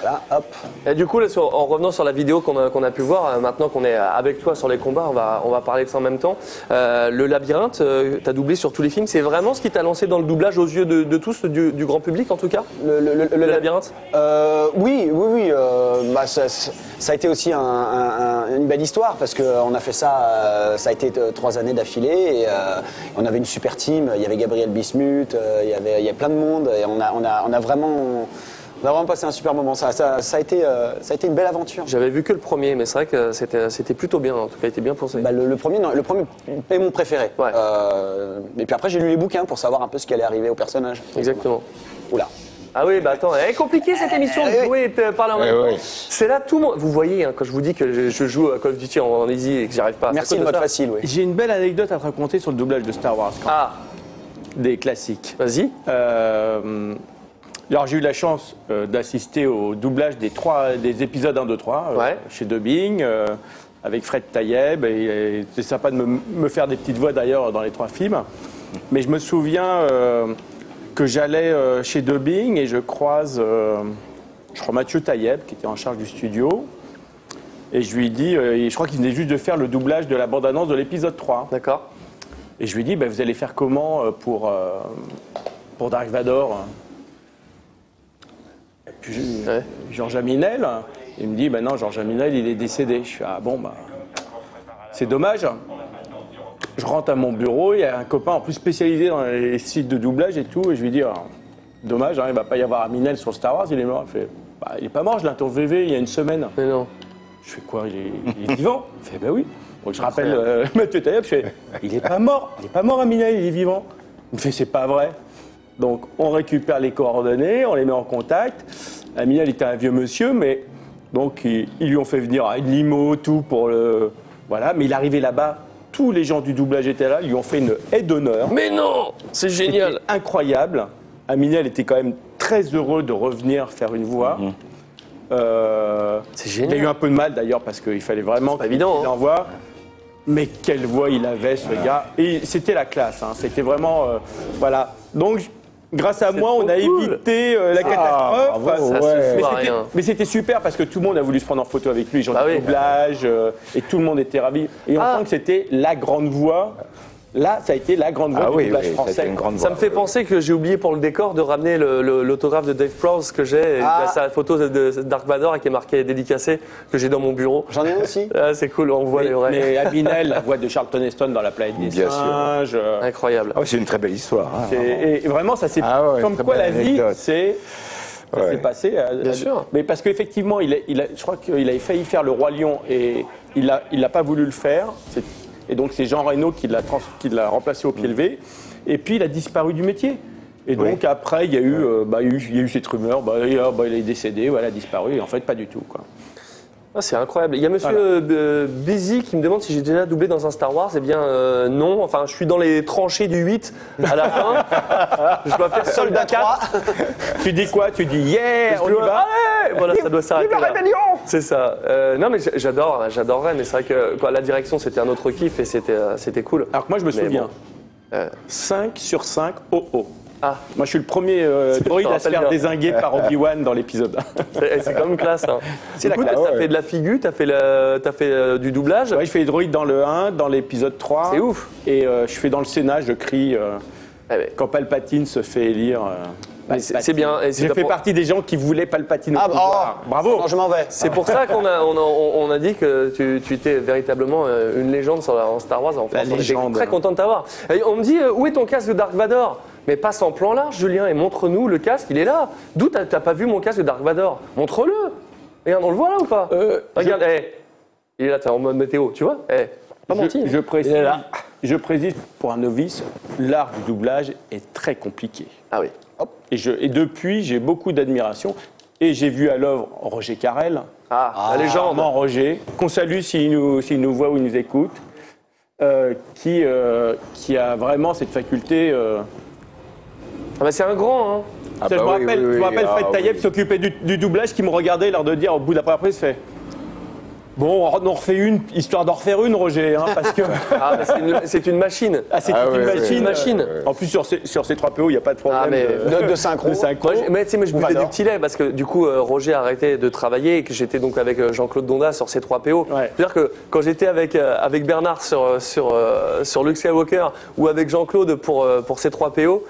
voilà, hop. Et du coup, là, sur- en revenant sur la vidéo qu'on a, pu voir, euh, maintenant qu'on est avec toi sur les combats, on va, on va parler de ça en même temps. Euh, le labyrinthe, euh, t'as doublé sur tous les films. C'est vraiment ce qui t'a lancé dans le doublage aux yeux de, de tous, du, du grand public en tout cas Le, le- le- Le, le- labyrinthe? Euh, oui, oui, oui. euh, bah, ça, ça- a été aussi un- un- un- une belle histoire parce qu'on a fait ça, euh, ça a été euh, trois années d'affilée et euh, on avait une super team. Il y avait Gabriel Bismuth, euh, il y avait, il y a plein de monde et on a, on a, on a vraiment, on a vraiment passé un super moment. Ça, ça, ça a été, euh, ça a été une belle aventure. J'avais vu que le premier, mais c'est vrai que c'était c'était plutôt bien, en tout cas, il était bien pensé. Bah, le, le premier, non, le premier est mon préféré. Ouais. Euh, et puis après, j'ai lu les bouquins pour savoir un peu ce qui allait arriver au personnage. Exactement. Oula. Ah oui, bah attends, elle est compliquée cette émission de Eh oui. jouer et de parler en même Eh temps. oui. C'est là tout le monde. Vous voyez, hein, quand je vous dis que je, je joue à Call of Duty en, en easy et que j'y arrive pas. Merci mode ça. facile, oui. J'ai une belle anecdote à te raconter sur le doublage de Star Wars, quand Ah, des classiques. vas-y. Euh, alors j'ai eu la chance euh, d'assister au doublage des, trois, des épisodes 1, 2, 3 euh, Ouais. chez Dubbing euh, avec Fred Taïeb et, et c'est sympa de me, me faire des petites voix d'ailleurs dans les trois films. Mais je me souviens euh, que j'allais chez Dubbing et je croise, je crois Mathieu Taïeb qui était en charge du studio. Et je lui dis, et je crois qu'il venait juste de faire le doublage de la bande-annonce de l'épisode 3. D'accord. Et je lui dis, bah, vous allez faire comment pour, pour Dark Vador? Ouais. Georges Aminel, il me dit, bah non, Georges Aminel, il est décédé. Je suis, ah bon, bah, c'est dommage. Je rentre à mon bureau, il y a un copain en plus spécialisé dans les sites de doublage et tout, et je lui dis, ah, dommage, hein, il va pas y avoir Aminel sur Star Wars, il est mort. Il fait, bah, il est pas mort, je l'ai interviewé il y a une semaine. Mais non. Je fais quoi il est, il est vivant? Il fait ben oui. Donc je rappelle euh, Mathieu Taïeb, je fais il est pas mort, il est pas mort Aminel, il est vivant. Il me fait c'est pas vrai. Donc on récupère les coordonnées, on les met en contact. Aminel était un vieux monsieur, mais donc ils, ils lui ont fait venir à une limo, tout pour le voilà. Mais il arrivé là-bas, tous les gens du doublage étaient là, ils lui ont fait une aide d'honneur. Mais non C'est génial. C'était incroyable. Aminel était quand même très heureux de revenir faire une voix. Euh, C'est il génial. a eu un peu de mal d'ailleurs parce qu'il fallait vraiment qu'il évident, hein. envoie. Mais quelle voix il avait ce gars. Et c'était la classe. hein. C'était vraiment. euh, voilà. Donc, grâce à moi, on a cool. évité euh, la catastrophe. bravo, Ça ouais. se Mais c'était- rien. Mais c'était super parce que tout le monde a voulu se prendre en photo avec lui, genre Bah du oui. doublage, euh, et tout le monde était ravi. Et on Ah. sent que c'était la grande voix. Là, ça a été la grande voix Ah du oui, doublage oui, ça a été français. une grande Ça me fait penser que j'ai oublié pour le décor de ramener l'autographe de Dave Prowse que j'ai, Ah. sa photo de, de Dark Vador et qui est marqué dédicacé, que j'ai dans mon bureau. J'en ai un aussi. Ah, c'est cool, on voit Mais, les vrais. mais Abinel, la voix de Charlton Heston dans La planète des Bien sûr. singes. euh, Incroyable. Ah c'est une très belle histoire. hein, c'est- vraiment. et vraiment, ça s'est Ah ouais, comme quoi la vie, c'est ça Ouais. s'est passé. euh, Bien sûr. Mais parce qu'effectivement, il, a- il a- je crois qu'il avait failli faire le roi lion et il n'a il a pas voulu le faire. Et donc c'est Jean Reno qui l'a trans- qui l'a remplacé au pied levé. Et puis il a disparu du métier. Et donc après, il y, a eu, euh, bah, il y a eu, il y a eu cette rumeur, bah, et, ah, bah, il est décédé, voilà, il disparu. Et en fait, pas du tout. Quoi. Ah, c'est incroyable. Il y a monsieur Voilà. euh, Bézi qui me demande si j'ai déjà doublé dans un Star Wars. Eh bien, euh, non. Enfin, je suis dans les tranchées du 8 à la fin. je dois faire soldat 4. tu dis quoi? Tu dis yeah, Je on y dois- va Allez Voilà, ça doit s'arrêter. La rébellion C'est ça. Euh, non, mais j'adore, j'adorerais, mais c'est vrai que quoi, la direction, c'était un autre kiff et c'était, c'était cool. Alors que moi, je me Mais souviens. bon. Euh. 5 sur 5, oh oh. Ah. Moi, je suis le premier euh, droïde te à se faire bien. désinguer par Obi-Wan dans l'épisode 1. C'est quand même classe. Hein. C'est la coup, classe, t'as ouais. fait de la figure, t'as fait, le- t'as fait euh, du doublage. Ouais, je fais les droïdes dans le 1, dans l'épisode 3. C'est ouf. Et euh, je fais dans le Sénat, je crie euh, Eh ben, quand Palpatine se fait élire. euh, c'est- bien, J'ai fait pour- partie des gens qui voulaient Palpatine au Ah, pouvoir. oh, Bravo Non, je m'en vais. C'est pour ça qu'on a, on a, on- on a dit que tu, tu étais véritablement euh, une légende sur la- en Star Wars. En France, on était légende. très content de t'avoir. On me dit, euh, où est ton casque de Dark Vador? Mais passe en plan large, Julien, et montre-nous le casque, il est là. D'où t'as pas vu mon casque de Dark Vador? Montre-le Regarde, on le voit là ou pas? Euh, Regarde, eh, il est là, t'es en mode météo, tu vois? Eh, pas menti. je, je précise, là. je précise pour un novice, l'art du doublage est très compliqué. Ah oui. Et, je, et depuis, j'ai beaucoup d'admiration. Et j'ai vu à l'œuvre Roger Carrel, Ah, la légende. Roger, qu'on salue s'il nous, s'il nous voit ou il nous écoute, euh, qui, euh, qui a vraiment cette faculté. euh, Ah bah, c'est un grand, hein. Ah je bah me oui, rappelle, oui, je me rappelle ah Fred oui. Taïeb s'occupait du, du doublage qui me regardait l'air de dire au bout de la première prise, fait Bon, on en refait une, histoire d'en refaire une, Roger, hein, parce que Ah, c'est une, machine. ah, c'est Ah une machine. Une machine. En plus, sur ces, sur ces 3 PO, il n'y a pas de problème Ah, mais- de, De, de synchro. de synchro. Moi, mais tu sais, moi, je On buvais du petit lait parce que du coup, euh, Roger a arrêté de travailler et que j'étais donc avec euh, Jean-Claude Donda sur ces 3 PO. Ouais. C'est-à-dire que quand j'étais avec, euh, avec Bernard sur, euh, sur, euh, sur Luke Skywalker ou avec Jean-Claude pour, euh, pour ces 3 PO,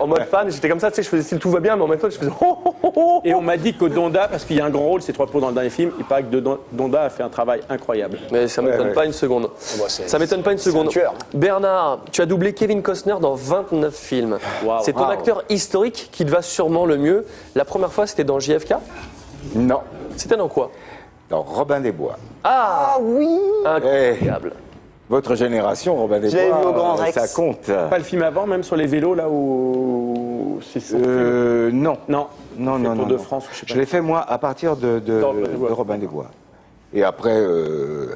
en mode fan, j'étais comme ça, tu sais, je faisais style tout va bien, mais en même temps, je faisais oh, oh, oh, oh. Et on m'a dit que Donda, parce qu'il y a un grand rôle, ces 3 PO dans le dernier film, il paraît que Don- Donda a fait un travail incroyable. Mais ça m'étonne ouais. pas une seconde. c'est- ça m'étonne pas une un seconde. tueur. Bernard, tu as doublé Kevin Costner dans 29 films. C'est ton acteur historique qui te va sûrement le mieux. La première fois, c'était dans JFK. Non, C'était dans quoi? Dans Robin des Bois. Ah oui Incroyable. Votre génération, Robin des Bois, vu au Grand euh, Rex. ça compte. Pas le film avant, même sur les vélos, là où. Euh, non. Non. Non, Fait non, Tour non. de non. France, je sais pas. Je l'ai fait moi à partir de, de, de Robin des Bois. Et après, euh,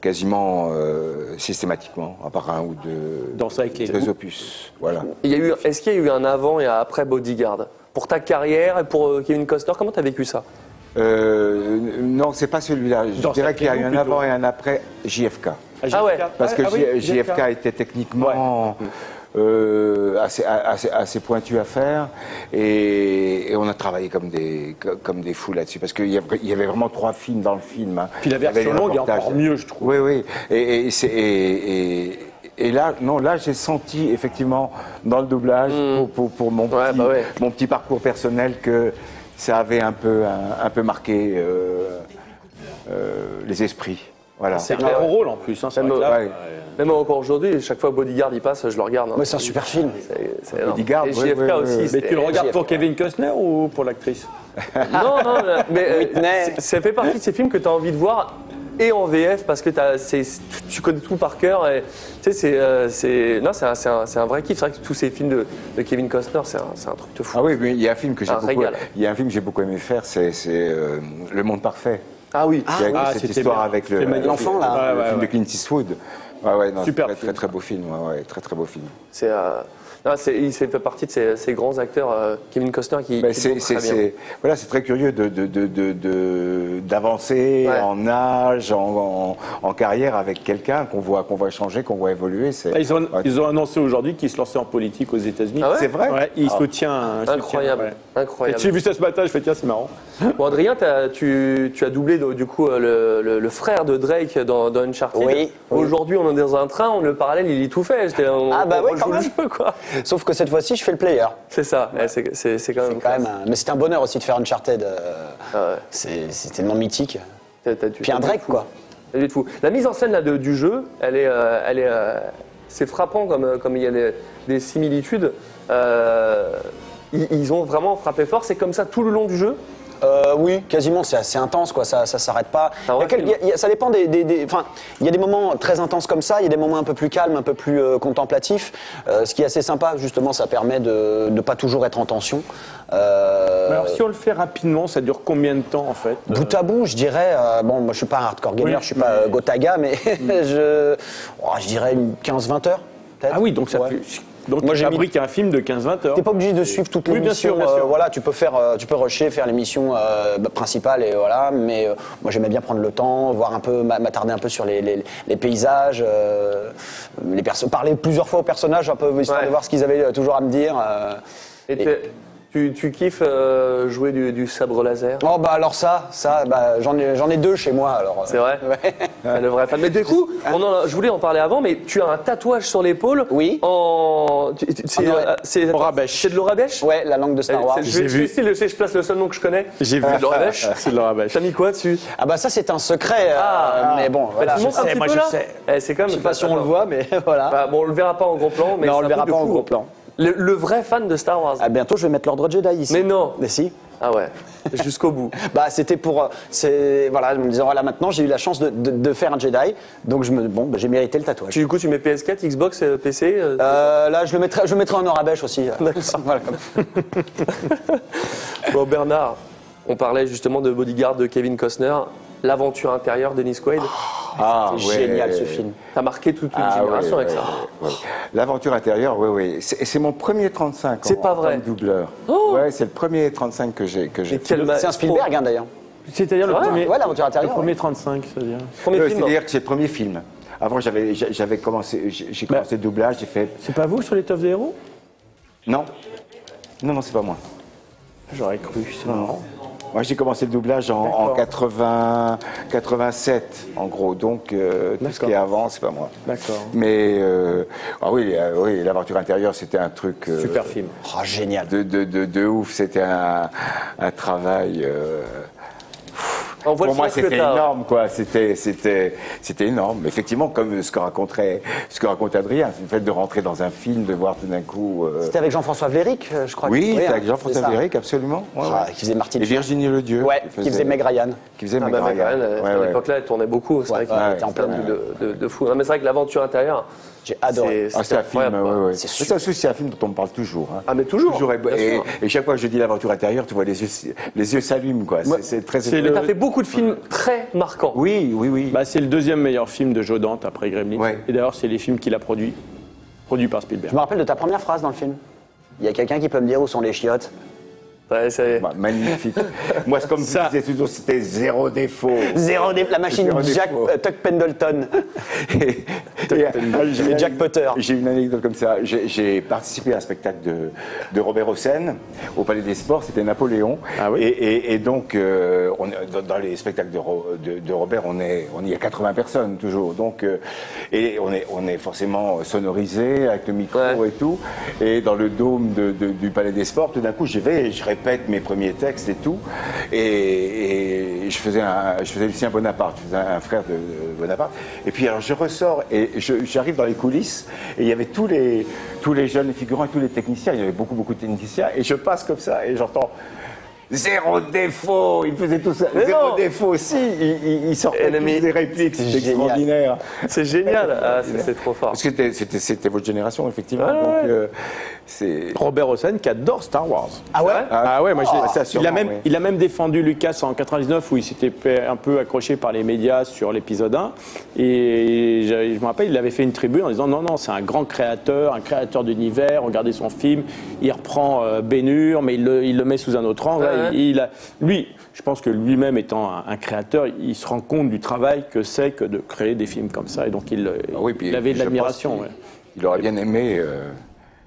quasiment euh, systématiquement, à part un ou deux, Danser avec les deux opus. Voilà. Il y a eu, est-ce qu'il y a eu un avant et un après Bodyguard Pour ta carrière et pour euh, Kevin Costner, comment tu as vécu ça? Euh, non, c'est pas celui-là. Je dirais qu'il y a eu un avant et un après JFK. Ah ouais. Parce que Ah oui, JFK était techniquement euh, assez, assez, assez pointu à faire et, et on a travaillé comme des, co- comme des fous là-dessus parce qu'il y, avait- il y avait vraiment trois films dans le film. hein. Puis la Il y avait version longue est encore mieux, je trouve. Oui, oui. Et, et, c'est- et- et- et là, non, là, j'ai senti effectivement dans le doublage pour, pour- pour mon, Hmm. Ouais, petit, bah ouais. mon petit parcours personnel que ça avait un peu, un, un peu marqué euh, euh, les esprits. Voilà. C'est un gros rôle en plus. Hein, Même, vrai que là, ouais. Même encore aujourd'hui, chaque fois Bodyguard il passe, je le regarde. hein. Ouais, c'est un super film. C'est-. Bodyguard, et JFK aussi. ouais. Mais tu le regardes pour. Kevin Costner ou pour l'actrice Non, non, mais euh, ça fait partie de ces films que tu as envie de voir et en VF parce que t'as- c'est- tu- connais tout par cœur. et, Tu sais, c'est euh, c'est- non, c'est un, vrai kiff. C'est vrai que tous ces films de, de Kevin Costner, c'est un, truc de fou. Ah oui, mais il y a un film que j'ai beaucoup, régal. il y a un film que j'ai beaucoup aimé faire, c'est c'est, euh, Le Monde Parfait. Ah oui. Ah, cette histoire bien. avec le. L'enfant, là. le Ouais, ouais, film de Clint Eastwood. Ouais, ouais, non, Super très, film. très très beau film. Ouais, ouais, très très beau film. C'est, euh, il fait partie de ces, ces grands acteurs, euh, Kevin Costner, qui, qui c'est c'est- voilà, c'est très curieux de de- de- de- de- d'avancer Ouais. en âge, en, en- en carrière avec quelqu'un qu'on voit qu'on voit changer, qu'on voit évoluer. C'est Ah, ils, ont, ouais. ils ont annoncé aujourd'hui qu'ils se lançaient en politique aux États-Unis. Ah ouais C'est vrai Ouais, il Ah. soutient. Incroyable, incroyable. J'ai vu ça ce matin, je fais tiens, c'est marrant. Bon, Adrien, tu, tu as doublé du coup euh, le, le- le frère de Drake dans, dans Uncharted. Oui. Aujourd'hui, on est dans un train, on le parallèle, il y tout fait. On, Ah bah on oui, quand même. jeu, quoi. Sauf que cette fois-ci, je fais le player. C'est ça, ouais, c'est quand même. C'est quand même un- Mais c'était un bonheur aussi de faire Uncharted. euh, Ah ouais. c'est tellement mythique. Tu- Puis un Drake, quoi. du fou. La mise en scène là, de- du jeu, elle est, euh, elle est, euh, c'est frappant comme, comme il y a des, des similitudes. Euh, ils, ils ont vraiment frappé fort. C'est comme ça tout le long du jeu. Euh, oui, quasiment, c'est assez intense, quoi. Ça, ça s'arrête pas. Il y a quel- film. il y a- il y a- ça dépend des, des- des- Enfin, il y a des moments très intenses comme ça. Il y a des moments un peu plus calmes, un peu plus euh, contemplatifs. Euh, ce qui est assez sympa, justement, ça permet de ne pas toujours être en tension. Euh, Mais Alors si on le fait rapidement, ça dure combien de temps en fait Bout à bout, je dirais. euh, bon, moi, je suis pas un hardcore gamer, Oui, je suis pas euh, Gotaga, mais je, oh, je dirais une 15-20 heures. peut-être. Ah oui, donc ça Ouais. fait Donc Moi, tu j'ai mis- fabriques un film de 15-20 heures. T'es pas obligé de suivre toutes les Oui, bien sûr, bien euh, sûr. voilà, tu peux faire, euh, tu peux rusher, faire les missions euh, bah, principales et voilà. Mais euh, moi, j'aimais bien prendre le temps, voir un peu, m'a- m'attarder un peu sur les, les- les paysages, les perso- parler plusieurs fois aux personnages, un peu histoire Ouais. de voir ce qu'ils avaient toujours à me dire. Et Et- t'es- tu, tu kiffes euh, jouer du, du sabre laser? Oh bah alors ça, ça, bah, j'en ai, j'en ai deux chez moi. Alors. euh, C'est vrai? Ouais. Ah, Le vrai fan. Mais du coup, on en a- je voulais en parler avant, mais tu as un tatouage sur l'épaule. Oui. En. tu- tu- C'est En euh, c'est- Orabèche. C'est de l'orabèche Ouais, la langue de Star Wars. C'est- je, vais- J'ai vu. je, sais, je sais, je place le seul nom que je connais. J'ai vu. C'est de l'orabèche. C'est de l'Orabèche. T'as mis quoi dessus? Ah bah ça c'est un secret. euh, Ah. mais bon, Bah, voilà. tu montres un je sais, petit moi, peu je là? sais. Eh, C'est quand même. Je sais pas si on le voit, mais voilà. Bah, bon, on le verra pas en gros plan, mais non, on c'est le un verra truc pas de en fou. gros plan. Le, le vrai fan de Star Wars. Ah, bientôt, je vais mettre l'ordre Jedi ici. Mais non. Mais si. Ah ouais. Jusqu'au bout. Bah, c'était pour. euh, C'est voilà, en me voilà, maintenant j'ai eu la chance de, de- de faire un Jedi, donc je me bon, bah, j'ai mérité le tatouage. Du coup, tu mets PS4, Xbox, euh, PC. euh, Euh, là, je le mettrai, je le mettrai en aussi. voilà. Bon, Bernard, on parlait justement de Bodyguard de Kevin Costner, l'aventure intérieure de Denis Quaid. Ah, C'est ouais. génial ce film. T'as marqué toute une Ah, génération ouais, avec ouais, ça. ouais, ouais. L'aventure intérieure, oui, oui. C'est mon premier 35 C'est en- pas en vrai. tant que doubleur. Oh Ouais, c'est le premier 35 que j'ai que j'ai Mais fait. C'est un Spielberg hein, d'ailleurs. C'est-à-dire le premier. ouais, l'aventure Le intérieure. premier ouais. 35, c'est-à-dire. Premier Euh, film. C'est-à-dire que c'est le premier film. Avant, j'avais j'a- j'avais commencé, j'ai j'ai commencé le doublage, j'ai fait. C'est pas vous sur l'étoffe des héros? Non, non, non, c'est pas moi. J'aurais cru, c'est marrant. Moi, j'ai commencé le doublage en, en D'accord. 80, 87, en gros. Donc, euh, tout ce qui est avant, c'est pas moi. D'accord. Mais, euh, ah oui, euh, oui l'aventure intérieure, c'était un truc. Super film. Oh, génial. De, de, de, de ouf. C'était un, un travail. Euh, On voit pour le moi, c'était énorme, quoi. C'était, c'était, c'était énorme. Effectivement, comme ce que raconterait, ce que raconte Adrien, le fait de rentrer dans un film, de voir tout d'un coup. euh, C'était avec Jean-François Vléric, euh, je crois. Oui, c'était hein, avec Jean-François ça. Véric, absolument. Ouais, Ah, ouais. qui faisait Martine. Et Virginie Ledieu. Ouais, qui faisait Meg Ryan. Qui faisait Ah Meg bah, Ryan. Meg Ryan, euh, à ouais. l'époque-là, elle tournait beaucoup. C'est vrai elle était en pleine, de, de, de fou. Non, mais c'est vrai que l'aventure intérieure, J'ai adoré. Ah, c'est un film, ouais, ouais. C'est un film dont on me parle toujours. hein. Ah, mais toujours, et, bien et- chaque fois que je dis l'aventure intérieure, tu vois les yeux, les yeux s'allument, quoi. C'est- très le- t'as fait beaucoup de films très marquants. Oui, oui, oui. Bah, c'est le deuxième meilleur film de Joe Dante après Gremlins. Ouais. Et d'ailleurs, c'est les films qu'il a produits. Produits par Je Spielberg. me rappelle de ta première phrase dans le film. Il y a quelqu'un qui peut me dire où sont les chiottes Bah, magnifique. Moi, c'est comme Ça. je disais toujours, c'était zéro défaut. Zéro dé- la machine Zéro Jack, défaut. euh, Tuck Pendleton. Et- et- j'ai Et une Jack Potter. J'ai une anecdote comme ça. J'ai j'ai participé à un spectacle de, de Robert Hossein au Palais des Sports. C'était Napoléon. Ah oui. et, et- et donc, euh, on, dans, dans les spectacles de, Ro- de- de Robert, on est, on y a 80 personnes toujours. Donc, euh, et on est, on est forcément sonorisé avec le micro Ouais. et tout. Et dans le dôme de- de- du Palais des Sports, tout d'un coup, j'y vais et je répète mes premiers textes et tout. Et, et je faisais un, je faisais Lucien Bonaparte, je faisais un frère de de Bonaparte. Et puis alors je ressors et j'arrive dans les coulisses et il y avait tous les, tous les jeunes figurants et tous les techniciens. Il y avait beaucoup, beaucoup de techniciens et je passe comme ça et j'entends. Zéro défaut, il faisait tout ça. Mais Zéro non. défaut aussi. Il, il, il sortait des répliques, Génial. extraordinaire. c'est génial. Ah, c'est c'est trop fort. Parce que c'était- c'était c'était votre génération, effectivement. Ouais, donc, ouais. euh, c'est. Robert Hossein qui adore Star Wars. Ah ouais Ah ouais, moi Ah, ça, il, a sûrement, même, oui. il a même défendu Lucas en 99 où il s'était un peu accroché par les médias sur l'épisode 1. Et je, je me rappelle, il avait fait une tribune en disant non, non, c'est un grand créateur, un créateur d'univers. Regardez son film, il reprend euh, Bénur, mais il le, il le met sous un autre angle. Ouais, ouais. Il- il a- lui, je pense que lui-même étant un, un créateur, il se rend compte du travail que c'est que de créer des films comme ça. Et donc il, Ah oui, puis il avait de l'admiration. ouais. Il aurait bien aimé. euh,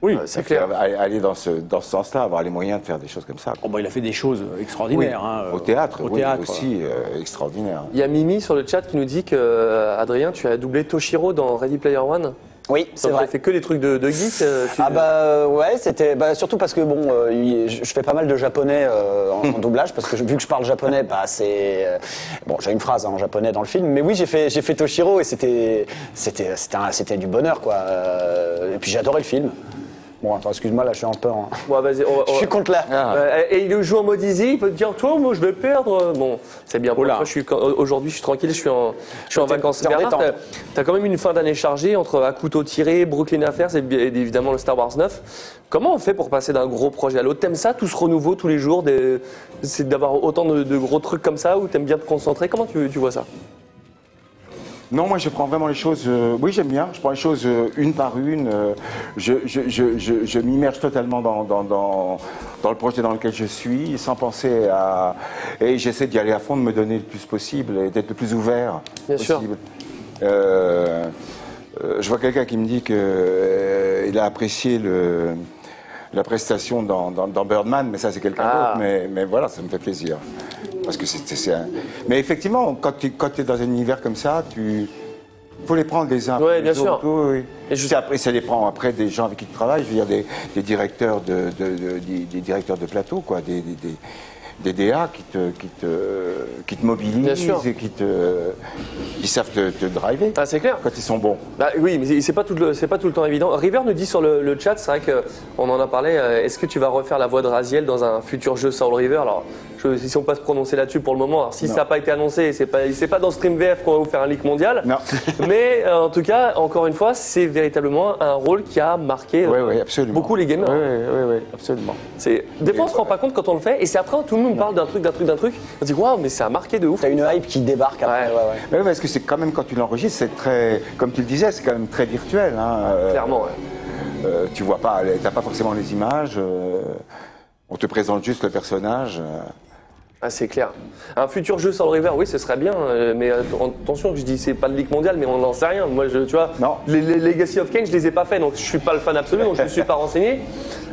Oui, c'est clair. aller dans ce, dans ce sens-là, avoir les moyens de faire des choses comme ça. Oh, bah, il a fait des choses Oui, extraordinaires. hein, au euh, théâtre, au oui, théâtre. aussi euh, extraordinaire. Il y a Mimi sur le chat qui nous dit que, euh, Adrien, tu as doublé Toshiro dans Ready Player One. Oui, c'est vrai. Tu fait que des trucs de, de geek. euh, tu- Ah bah euh, ouais, c'était bah, surtout parce que bon, euh, je fais pas mal de japonais euh, en, en doublage parce que je- vu que je parle japonais, bah c'est euh, bon, j'ai une phrase hein, en japonais dans le film, mais oui, j'ai fait j'ai fait Toshiro et c'était c'était c'était du bonheur quoi. Euh, et puis j'ai adoré le film. Bon, attends, excuse-moi, là je suis en peur. hein. Bon, vas-y. on va- Je suis contre là. Ah. Euh, et il joue en mode easy, il peut te dire Toi, moi, je vais perdre. Bon, c'est bien. Pour Oula. toi, je suis, aujourd'hui, je suis tranquille, je suis en, je suis en T'es- vacances. t'es en Bernard, détente. t'as as quand même une fin d'année chargée entre À couteau tiré, Brooklyn Affairs et, évidemment le Star Wars 9. Comment on fait pour passer d'un gros projet à l'autre? T'aimes ça, tout ce renouveau tous les jours des- C'est d'avoir autant de, de gros trucs comme ça ou t'aimes bien te concentrer? Comment tu, tu vois ça? Non, moi je prends vraiment les choses. euh, oui, j'aime bien. Je prends les choses euh, une par une. euh, je je, je, je, je m'immerge totalement dans, dans, dans, dans le projet dans lequel je suis, sans penser à. Et j'essaie d'y aller à fond, de me donner le plus possible et d'être le plus ouvert Bien sûr. possible. Euh, je vois quelqu'un qui me dit qu'il a apprécié le, la prestation dans, Birdman, mais ça c'est quelqu'un Ah. d'autre. Mais, mais voilà, ça me fait plaisir. Parce que c'est, un- Mais effectivement, quand tu quand es dans un univers comme ça, tu faut les prendre les uns Ouais, après bien les sûr. autres. Oui, oui. Et je- après, ça dépend après des gens avec qui tu travailles. Je veux dire des, des directeurs de, de- de- des, des directeurs de plateau, quoi, des, des, des- DA qui te, qui te, qui te mobilisent et qui te, qui savent te, te driver Ah, c'est clair. quand ils sont bons. Bah oui, mais c'est pas tout le, c'est pas tout le temps évident. River nous dit sur le, le chat, c'est vrai qu'on en a parlé. euh, Est-ce que tu vas refaire la voix de Raziel dans un futur jeu Soul River? Alors, je, si on peut se prononcer là-dessus pour le moment. Alors, si ça n'a pas été annoncé, c'est pas, c'est pas dans Stream VF qu'on va vous faire un leak mondial. Non. Mais euh, en tout cas, encore une fois, c'est véritablement un rôle qui a marqué Oui, oui, absolument. beaucoup les gamers. Oui, oui, oui, absolument. Des fois on se rend pas compte quand on le fait, et c'est après tout le monde nous parle d'un truc, d'un truc, d'un truc. On se dit waouh, mais ça a marqué de ouf. T'as une hype qui débarque après. Ouais. Ouais, ouais. Oui, parce que c'est quand même quand tu l'enregistres, c'est très, comme tu le disais, c'est quand même très virtuel. Hein. Euh, Clairement, ouais. euh, tu vois pas, t'as pas forcément les images. euh, on te présente juste le personnage. Ah, c'est clair. Un futur jeu Soul River, oui, ce serait bien, euh, mais attention, je dis c'est pas le leak mondial, mais on n'en sait rien. Moi, je, tu vois, Non. Les, les Legacy of Kain, je les ai pas fait, donc je suis pas le fan absolu, donc je me suis pas renseigné.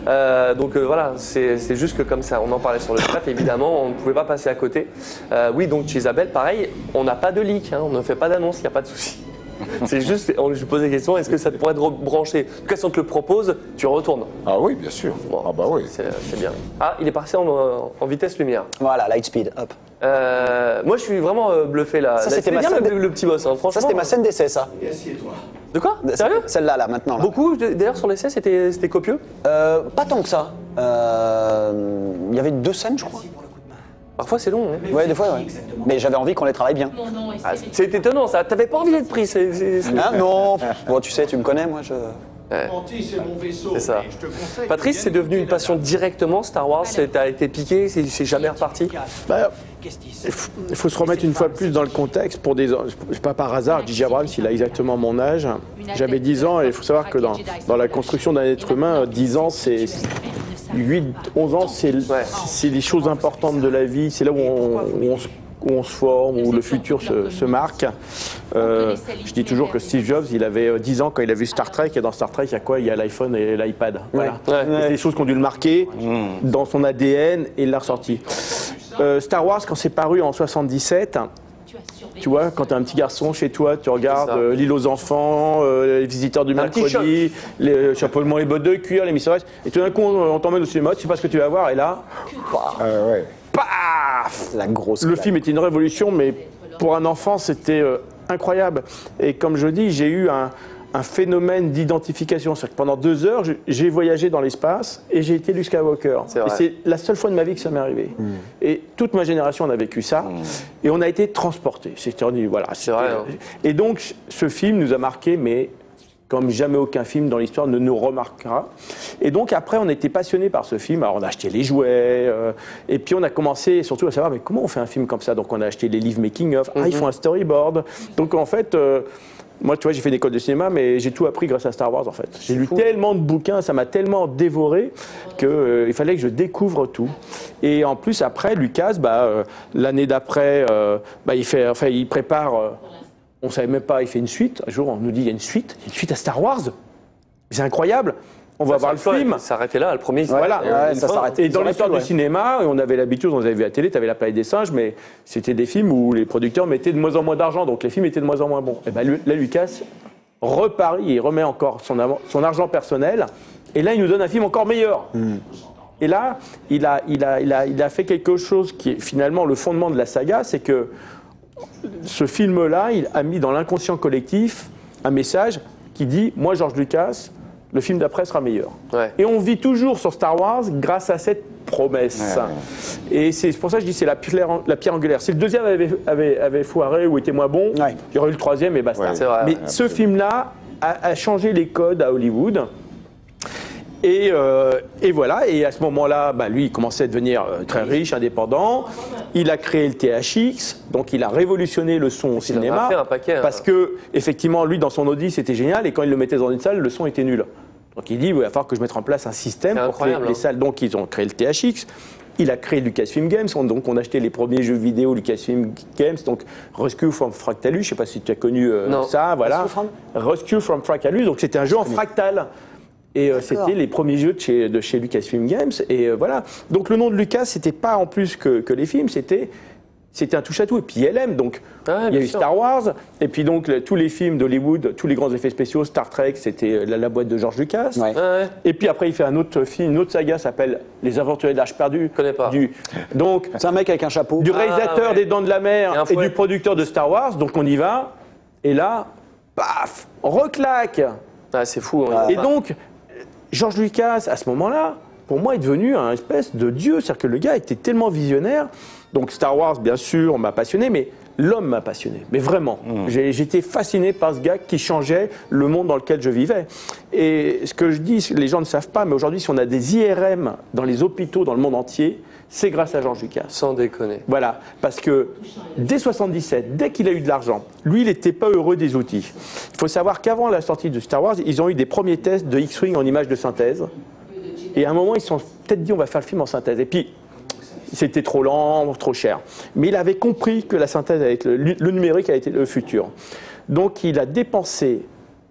Euh, donc euh, voilà, c'est c'est juste que comme ça, on en parlait sur le chat, évidemment, on ne pouvait pas passer à côté. Euh, oui, donc chez Isabelle, pareil, on n'a pas de leak, hein, on ne fait pas d'annonce, il n'y a pas de souci. C'est juste, on lui pose la question, est-ce que ça pourrait être rebranché? En tout cas, si on te le propose, tu retournes. Ah oui, bien sûr. Bon, ah bah oui. C'est c'est bien. Ah, il est passé en, en vitesse lumière. Voilà, Lightspeed, hop. Euh, moi, je suis vraiment euh, bluffé là. Ça, c'était ma bien scène le, de- le petit boss, hein, franchement. Ça, c'était ma scène d'essai, ça. De quoi? Sérieux? Celle-là, là, maintenant. là. Beaucoup, de- d'ailleurs, sur l'essai, c'était c'était copieux? Euh, pas tant que ça. Euh, Il y avait deux scènes, je crois. Parfois, c'est long. hein. Ouais, des fois, ouais. Mais j'avais envie qu'on les travaille bien. Ah, c'est étonnant, ça. T'avais pas envie d'être pris. c'est- Ah non Bon, tu sais, tu me connais, moi, je... c'est mon vaisseau. C'est ça. Patrice, c'est devenu une passion directement, Star Wars. T'as été piqué, c'est jamais reparti? Bah, il faut- il faut se remettre une fois plus dans le contexte pour des. Pas par hasard, J.J. Abrams, il a exactement mon âge. J'avais 10 ans et il faut savoir que dans, dans la construction d'un être humain, 10 ans, c'est. 8, 11 ans, c'est c'est les choses importantes de la vie. C'est là où on, où on se- où on se forme, où le futur se, se marque. Euh, je dis toujours que Steve Jobs, il avait euh, 10 ans quand il a vu Star Trek, et dans Star Trek, il y a quoi? Il y a l'iPhone et l'iPad. Voilà. Ouais. C'est des choses qui ont dû le marquer dans son ADN et il l'a ressorti. Euh, Star Wars, quand c'est paru en 77, tu vois, quand t'es un petit garçon chez toi, tu regardes euh, L'île aux enfants, euh, les visiteurs du mercredi, les euh, chapeautement les bottes de cuir, les missions, et tout d'un coup on, on t'emmène au cinéma, tu sais pas ce que tu vas voir, et là, Ah ouais. paf La grosse Le claque. film était une révolution, mais pour un enfant, c'était euh, incroyable. Et comme je dis, j'ai eu un, un phénomène d'identification. C'est-à-dire que pendant deux heures, j'ai voyagé dans l'espace et j'ai été Luke Skywalker. C'est Et c'est la seule fois de ma vie que ça m'est arrivé. Et toute ma génération en a vécu ça. Et on a été transportés. C'était voilà. Vrai, hein. Et donc, ce film nous a marqué, mais comme jamais aucun film dans l'histoire ne nous remarquera. Et donc après, on était passionnés par ce film. Alors on a acheté les jouets, euh, et puis on a commencé surtout à savoir, mais comment on fait un film comme ça? Donc on a acheté les livres making of. Ah, ils font un storyboard. Donc en fait. euh, moi, tu vois, j'ai fait une école de cinéma, mais j'ai tout appris grâce à Star Wars, en fait. J'ai lu tellement de bouquins, ça m'a tellement dévoré qu'il fallait que je découvre tout. Et en plus, après, Lucas, bah, euh, l'année d'après, euh, bah, il, fait, enfin, il prépare euh, on savait même pas, il fait une suite. Un jour, on nous dit il y a une suite, il y a une suite à Star Wars. C'est incroyable. On va voir le film. S'arrêter là, le premier. il Voilà. Ouais, ça s'arrête. Et dans l'histoire pu, du ouais. cinéma, on avait l'habitude, on avait vu à la télé, tu avais la planète des singes, mais c'était des films où les producteurs mettaient de moins en moins d'argent, donc les films étaient de moins en moins bons. Et ben là, Lucas repart, il remet encore son, avant- son argent personnel, et là, il nous donne un film encore meilleur. Et là, il a, il, a, il, a, il a fait quelque chose qui est finalement le fondement de la saga, c'est que ce film-là, il a mis dans l'inconscient collectif un message qui dit Moi, George Lucas, le film d'après sera meilleur. Ouais. Et on vit toujours sur Star Wars grâce à cette promesse. Et c'est pour ça que je dis c'est la pierre, la pierre angulaire. Si le deuxième avait, avait, avait foiré ou était moins bon, Ouais. il y aurait eu le troisième et basta. Ouais. C'est vrai, Mais ouais, ce film-là a, a changé les codes à Hollywood. Et, euh, et voilà, et à ce moment-là, bah, lui, il commençait à devenir euh, très riche, indépendant. Il a créé le THX, donc il a révolutionné le son au cinéma. a fait un paquet. hein. Parce que, effectivement, lui, dans son Audi, c'était génial, et quand il le mettait dans une salle, le son était nul. Donc il dit, il va falloir que je mette en place un système pour que les, hein. salles. Donc ils ont créé le THX. Il a créé Lucasfilm Games, on- donc on achetait les premiers jeux vidéo Lucasfilm Games, donc Rescue from Fractalus, je ne sais pas si tu as connu euh, Non. ça, voilà. Rescue from Rescue from Fractalus, donc c'était un jeu en fractal. Et euh, c'était les premiers jeux de chez, de chez Lucasfilm Games. Et euh, voilà. Donc le nom de Lucas, c'était pas en plus que, que les films, c'était c'était un touche à tout. Et puis LM, donc Ah, il y a eu sûr. Star Wars. Et puis donc le- tous les films d'Hollywood, tous les grands effets spéciaux, Star Trek, c'était euh, la, la boîte de George Lucas. Ouais. Ouais. Et puis après, il fait un autre film, une autre saga, s'appelle Les Aventuriers de l'Arche perdue. connais pas. Du, donc C'est un mec avec un chapeau. du Ah, réalisateur ouais. des Dents de la Mer et, du producteur de Star Wars. Donc on y va. Et là, paf, reclaque. Ah, c'est fou. hein. Et donc, George Lucas, à ce moment-là, pour moi, est devenu un espèce de dieu. C'est-à-dire que le gars était tellement visionnaire. Donc, Star Wars, bien sûr, m'a passionné, mais l'homme m'a passionné. Mais vraiment. J'ai- J'étais fasciné par ce gars qui changeait le monde dans lequel je vivais. Et ce que je dis, les gens ne savent pas, mais aujourd'hui, si on a des IRM dans les hôpitaux dans le monde entier, c'est grâce à George Lucas. Sans déconner. Voilà, parce que dès 77, dès qu'il a eu de l'argent, lui, il n'était pas heureux des outils. Il faut savoir qu'avant la sortie de Star Wars, ils ont eu des premiers tests de X-Wing en images de synthèse. Et à un moment, ils se sont peut-être dit, on va faire le film en synthèse. Et puis, c'était trop lent, trop cher. Mais il avait compris que la synthèse, avec le, le numérique, a été le futur. Donc, il a dépensé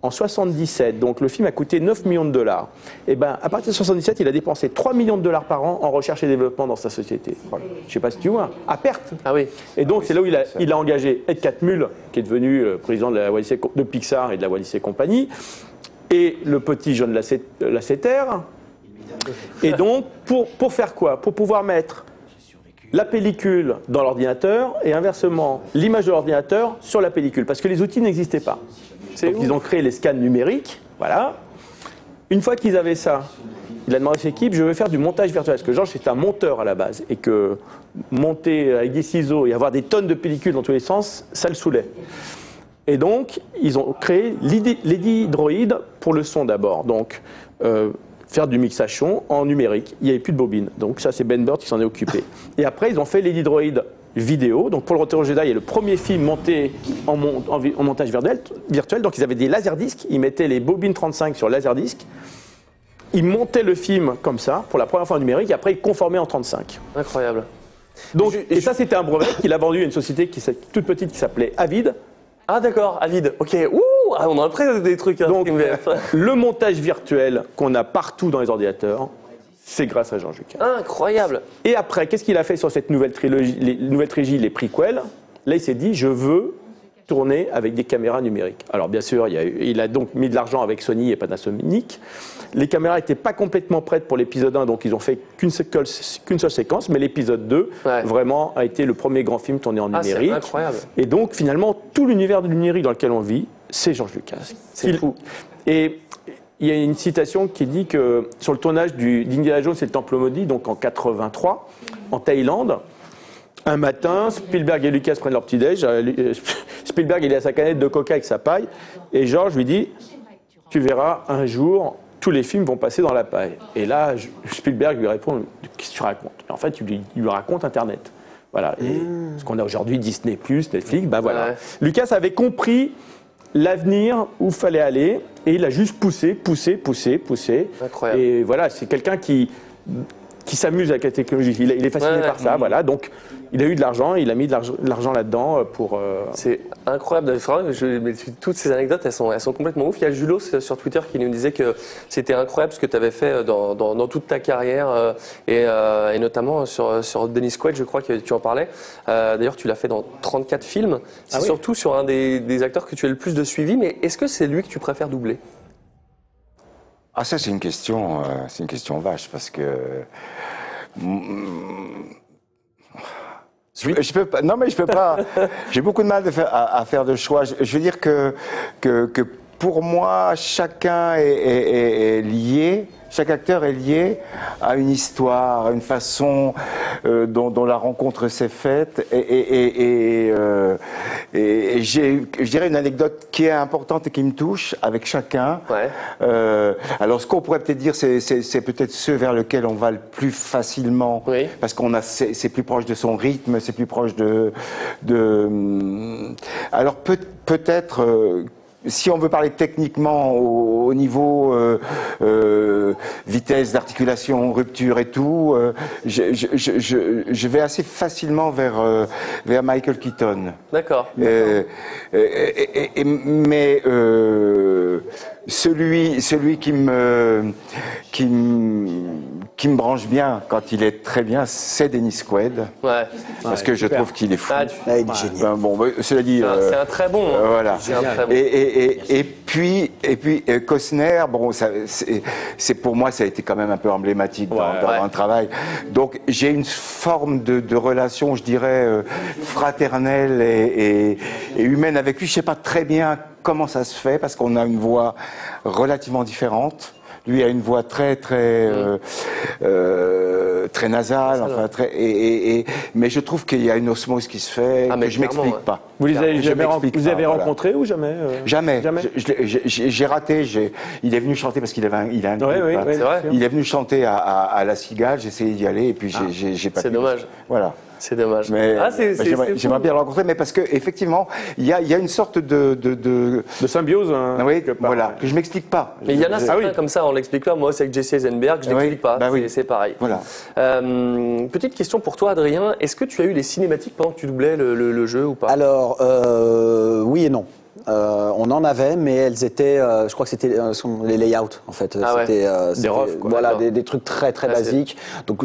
en 77, donc le film a coûté 9 millions de dollars. Et ben, à partir de 77, il a dépensé 3 millions de dollars par an en recherche et développement dans sa société. Voilà. Je sais pas si tu vois, à perte. Ah oui. Et donc, c'est là où il a, il a engagé Ed Catmull, qui est devenu euh, président de, la Pixar et de la Walt Disney Company, et le petit John Lasset- Lasseter. Et donc, pour, pour faire quoi? Pour pouvoir mettre la pellicule dans l'ordinateur et inversement, l'image de l'ordinateur sur la pellicule, parce que les outils n'existaient pas. C'est Donc, ils ont créé les scans numériques, voilà. Une fois qu'ils avaient ça, il a demandé à ses équipes, je veux faire du montage virtuel. Parce que Georges était un monteur à la base. Et que monter avec des ciseaux et avoir des tonnes de pellicules dans tous les sens, ça le saoulait. Et donc, ils ont créé l'IDI Droid pour le son d'abord. Donc, euh, faire du mixage son en numérique. Il n'y avait plus de bobine. Donc, ça, c'est Ben Bird qui s'en est occupé. Et après, ils ont fait l'IDI Droid vidéo. Donc, pour le Retour au Jedi, il y a le premier film monté en, mon- en vi- en montage virtuel. Donc, ils avaient des laserdiscs. Ils mettaient les bobines 35 sur laserdisc. Ils montaient le film comme ça, pour la première fois en numérique, et après, ils conformaient en 35. Incroyable. Donc, et ça, c'était un brevet qu'il a vendu à une société qui, toute petite qui s'appelait Avid. Ah d'accord, Avid. Ok. Ouh, ah, on a après des trucs. Hein, Donc, le montage virtuel qu'on a partout dans les ordinateurs, c'est grâce à Jean Lucas. Incroyable. Et après, qu'est-ce qu'il a fait sur cette nouvelle trilogie, les nouvelle trilogie, les prequels? Là, il s'est dit, je veux tourner avec des caméras numériques. Alors, bien sûr, il, y a eu- il a donc mis de l'argent avec Sony et Panasonic. Les caméras n'étaient pas complètement prêtes pour l'épisode 1, donc ils ont fait qu'une seule, séquence, mais l'épisode 2, Ouais. vraiment, a été le premier grand film tourné en Ah, numérique. incroyable. Et donc, finalement, tout l'univers du numérique dans lequel on vit, c'est George Lucas. C'est Il- fou. Et il y a une citation qui dit que sur le tournage du- d'Indiana Jones et le Temple maudit, donc en 83, en Thaïlande, un matin, Spielberg et Lucas prennent leur petit-déj. euh, Lu- euh, Spielberg, il est à sa canette de coca avec sa paille. Et George lui dit Tu verras, un jour, tous les films vont passer dans la paille. Et là, Spielberg lui répond Qu'est-ce que tu racontes? Et En fait, il lui, il lui raconte Internet. Voilà. Et Ce qu'on a aujourd'hui, Disney, Netflix, ben voilà. Ouais. Lucas avait compris l'avenir où fallait aller et il a juste poussé, poussé, poussé, poussé. Incroyable. Et voilà, c'est quelqu'un qui, qui s'amuse avec la technologie. Il, il est fasciné Ouais, par ça, voilà. Donc, il a eu de l'argent, il a mis de l'argent- de l'argent là-dedans euh, pour. euh, C'est incroyable. Je- mais toutes ces anecdotes, elles sont, elles sont complètement ouf. Il y a Julos euh, sur Twitter qui nous disait que c'était incroyable ce que tu avais fait dans, dans- dans toute ta carrière et, euh, et notamment sur, sur Dennis Quaid, je crois que tu en parlais. Euh, D'ailleurs, tu l'as fait dans 34 films. C'est Ah oui. surtout sur un des, des acteurs que tu as le plus de suivi. Mais est-ce que c'est lui que tu préfères doubler? Ah ça c'est une question, euh, c'est une question vache parce que je, je peux pas. Non mais je peux pas. J'ai beaucoup de mal de faire- à, à faire de choix. Je, je veux dire que, que que pour moi, chacun est, est- est- est lié, chaque acteur est lié à une histoire, à une façon euh, dont, dont la rencontre s'est faite. Et, et- et- et, euh, et- et j'ai, je dirais, une anecdote qui est importante et qui me touche avec chacun. Ouais. Euh, alors, ce qu'on pourrait peut-être dire, c'est, c'est- c'est peut-être ceux vers lesquels on va le plus facilement, Oui. parce qu'on a, c'est, c'est plus proche de son rythme, c'est plus proche de. de hum, alors, peut, peut-être. Si on veut parler techniquement au, au niveau euh, euh, vitesse d'articulation, rupture et tout, euh, je, je- je- je- je vais assez facilement vers, vers Michael Keaton. D'accord. Mais celui, celui qui me, qui, me, qui me branche bien quand il est très bien, c'est Dennis Quaid. Ouais. Parce que je trouve qu'il est fou. Ah, tu- Ah, il est génial. Ben bon, ben, cela dit. c'est un- euh, c'est un très bon. hein. euh, voilà. C'est un très bon. Et, et, et, et puis, et puis euh, Costner, bon, ça, c'est, c'est pour moi, ça a été quand même un peu emblématique dans, Ouais, dans ouais. un travail. Donc, j'ai une forme de, de relation, je dirais, euh, fraternelle et, et- et humaine avec lui. Je sais pas très bien comment ça se fait parce qu'on a une voix relativement différente. Lui a une voix très très euh, euh, très nasale, enfin très et, et- et- mais je trouve qu'il y a une osmose qui se fait Ah, mais que je m'explique ouais. pas. Vous les avez jamais, vous voilà. rencontrés ou jamais euh Jamais. Jamais. J'ai- raté. Il est venu chanter parce qu'il avait un, il a un Ouais, hein. ouais, C'est vrai. Il est venu chanter à, à- à la Cigale. J'ai essayé d'y aller et puis j'ai- j'ai pas. Ah. C'est dommage. Voilà. C'est dommage. Mais ah, j'aimerais bien le rencontrer, mais parce que effectivement, il y a, il y a une sorte de, de, de- De symbiose hein, ah oui, voilà, que je m'explique pas. Mais il y en a certains oui. comme ça, on l'explique pas. Moi, c'est avec Jesse Eisenberg, je Oui, l'explique pas. bah oui. C'est, c'est pareil. Voilà. Euh, petite question pour toi, Adrien. Est-ce que tu as eu les cinématiques pendant que tu doublais le, le- le jeu ou pas? Alors, euh, oui et non. Euh, on en avait, mais elles étaient, euh, je crois que c'était euh, les layouts en fait. Ah. C'était, euh, refs, quoi. Voilà, des, des trucs très très Ah, basiques. Donc,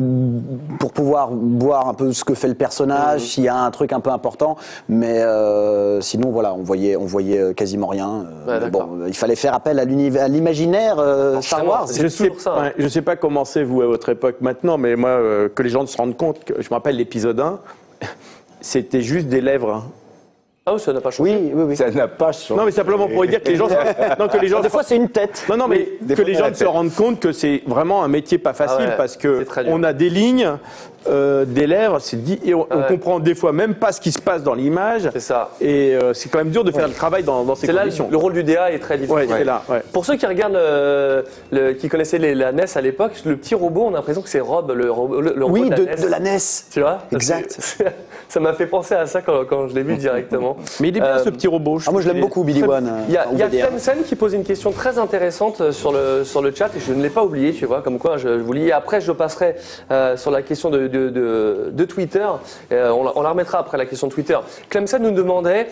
pour pouvoir voir un peu ce que fait le personnage, Mhm. s'il y a un truc un peu important, mais euh, sinon voilà, on voyait, on voyait quasiment rien. Ouais, mais d'accord. bon, il fallait faire appel à l'univers, à l'imaginaire euh, Star Wars. c'est Je sais, toujours ça, hein. je sais pas comment c'est vous à votre époque maintenant, mais moi, euh, que les gens se rendent compte, que, je me rappelle l'épisode 1, c'était juste des lèvres. hein. Ah oui, ça n'a pas changé. Oui, oui, oui. Ça n'a pas changé. Non, mais simplement pour dire que les gens, se- non, que les gens, Des fois, c'est une tête. non, non, mais que fois, les gens se rendent compte que c'est vraiment un métier pas facile Ah ouais, parce que on a des lignes, euh, des lèvres, c'est dit, et on, on Ouais. comprend des fois même pas ce qui se passe dans l'image. C'est ça. Et euh, c'est quand même dur de faire le travail dans, dans ces C'est là conditions. le rôle du DA est très difficile. Ouais, c'est là. Ouais. Pour ceux qui regardent, le- qui connaissaient les- la NES à l'époque, le petit robot, on a l'impression que c'est Rob, le, robot- le, le robot Oui, de de, la NES. de la NES. Tu vois? Exact. Ça m'a fait penser à ça quand, quand je l'ai vu directement. Mais il est bien Euh, ce petit robot. Ah, moi, je l'aime beaucoup, Billy One. euh, Il y a, y a qui pose une question très intéressante euh, sur le, sur le chat et je ne l'ai pas oublié, tu vois, comme quoi je, je vous lis. Après, je passerai euh, sur la question de, de, Twitter. Euh, on, la, on la remettra après la question de Twitter. Clemson nous demandait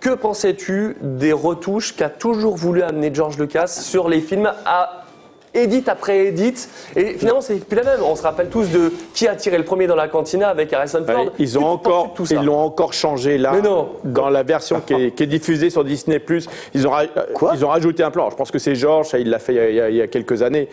que pensais-tu des retouches qu'a toujours voulu amener George Lucas sur les films à Edit après edit, et finalement c'est plus la même. On se rappelle tous de qui a tiré le premier dans la cantina avec Harrison Ford. Ouais, ils ont encore, tout ça ils l'ont encore changé là. Mais non. Dans la version qui est, qui est diffusée sur Disney+, ils ont, Quoi? ils ont rajouté un plan. Je pense que c'est Georges, il l'a fait il y, a, il y quelques années.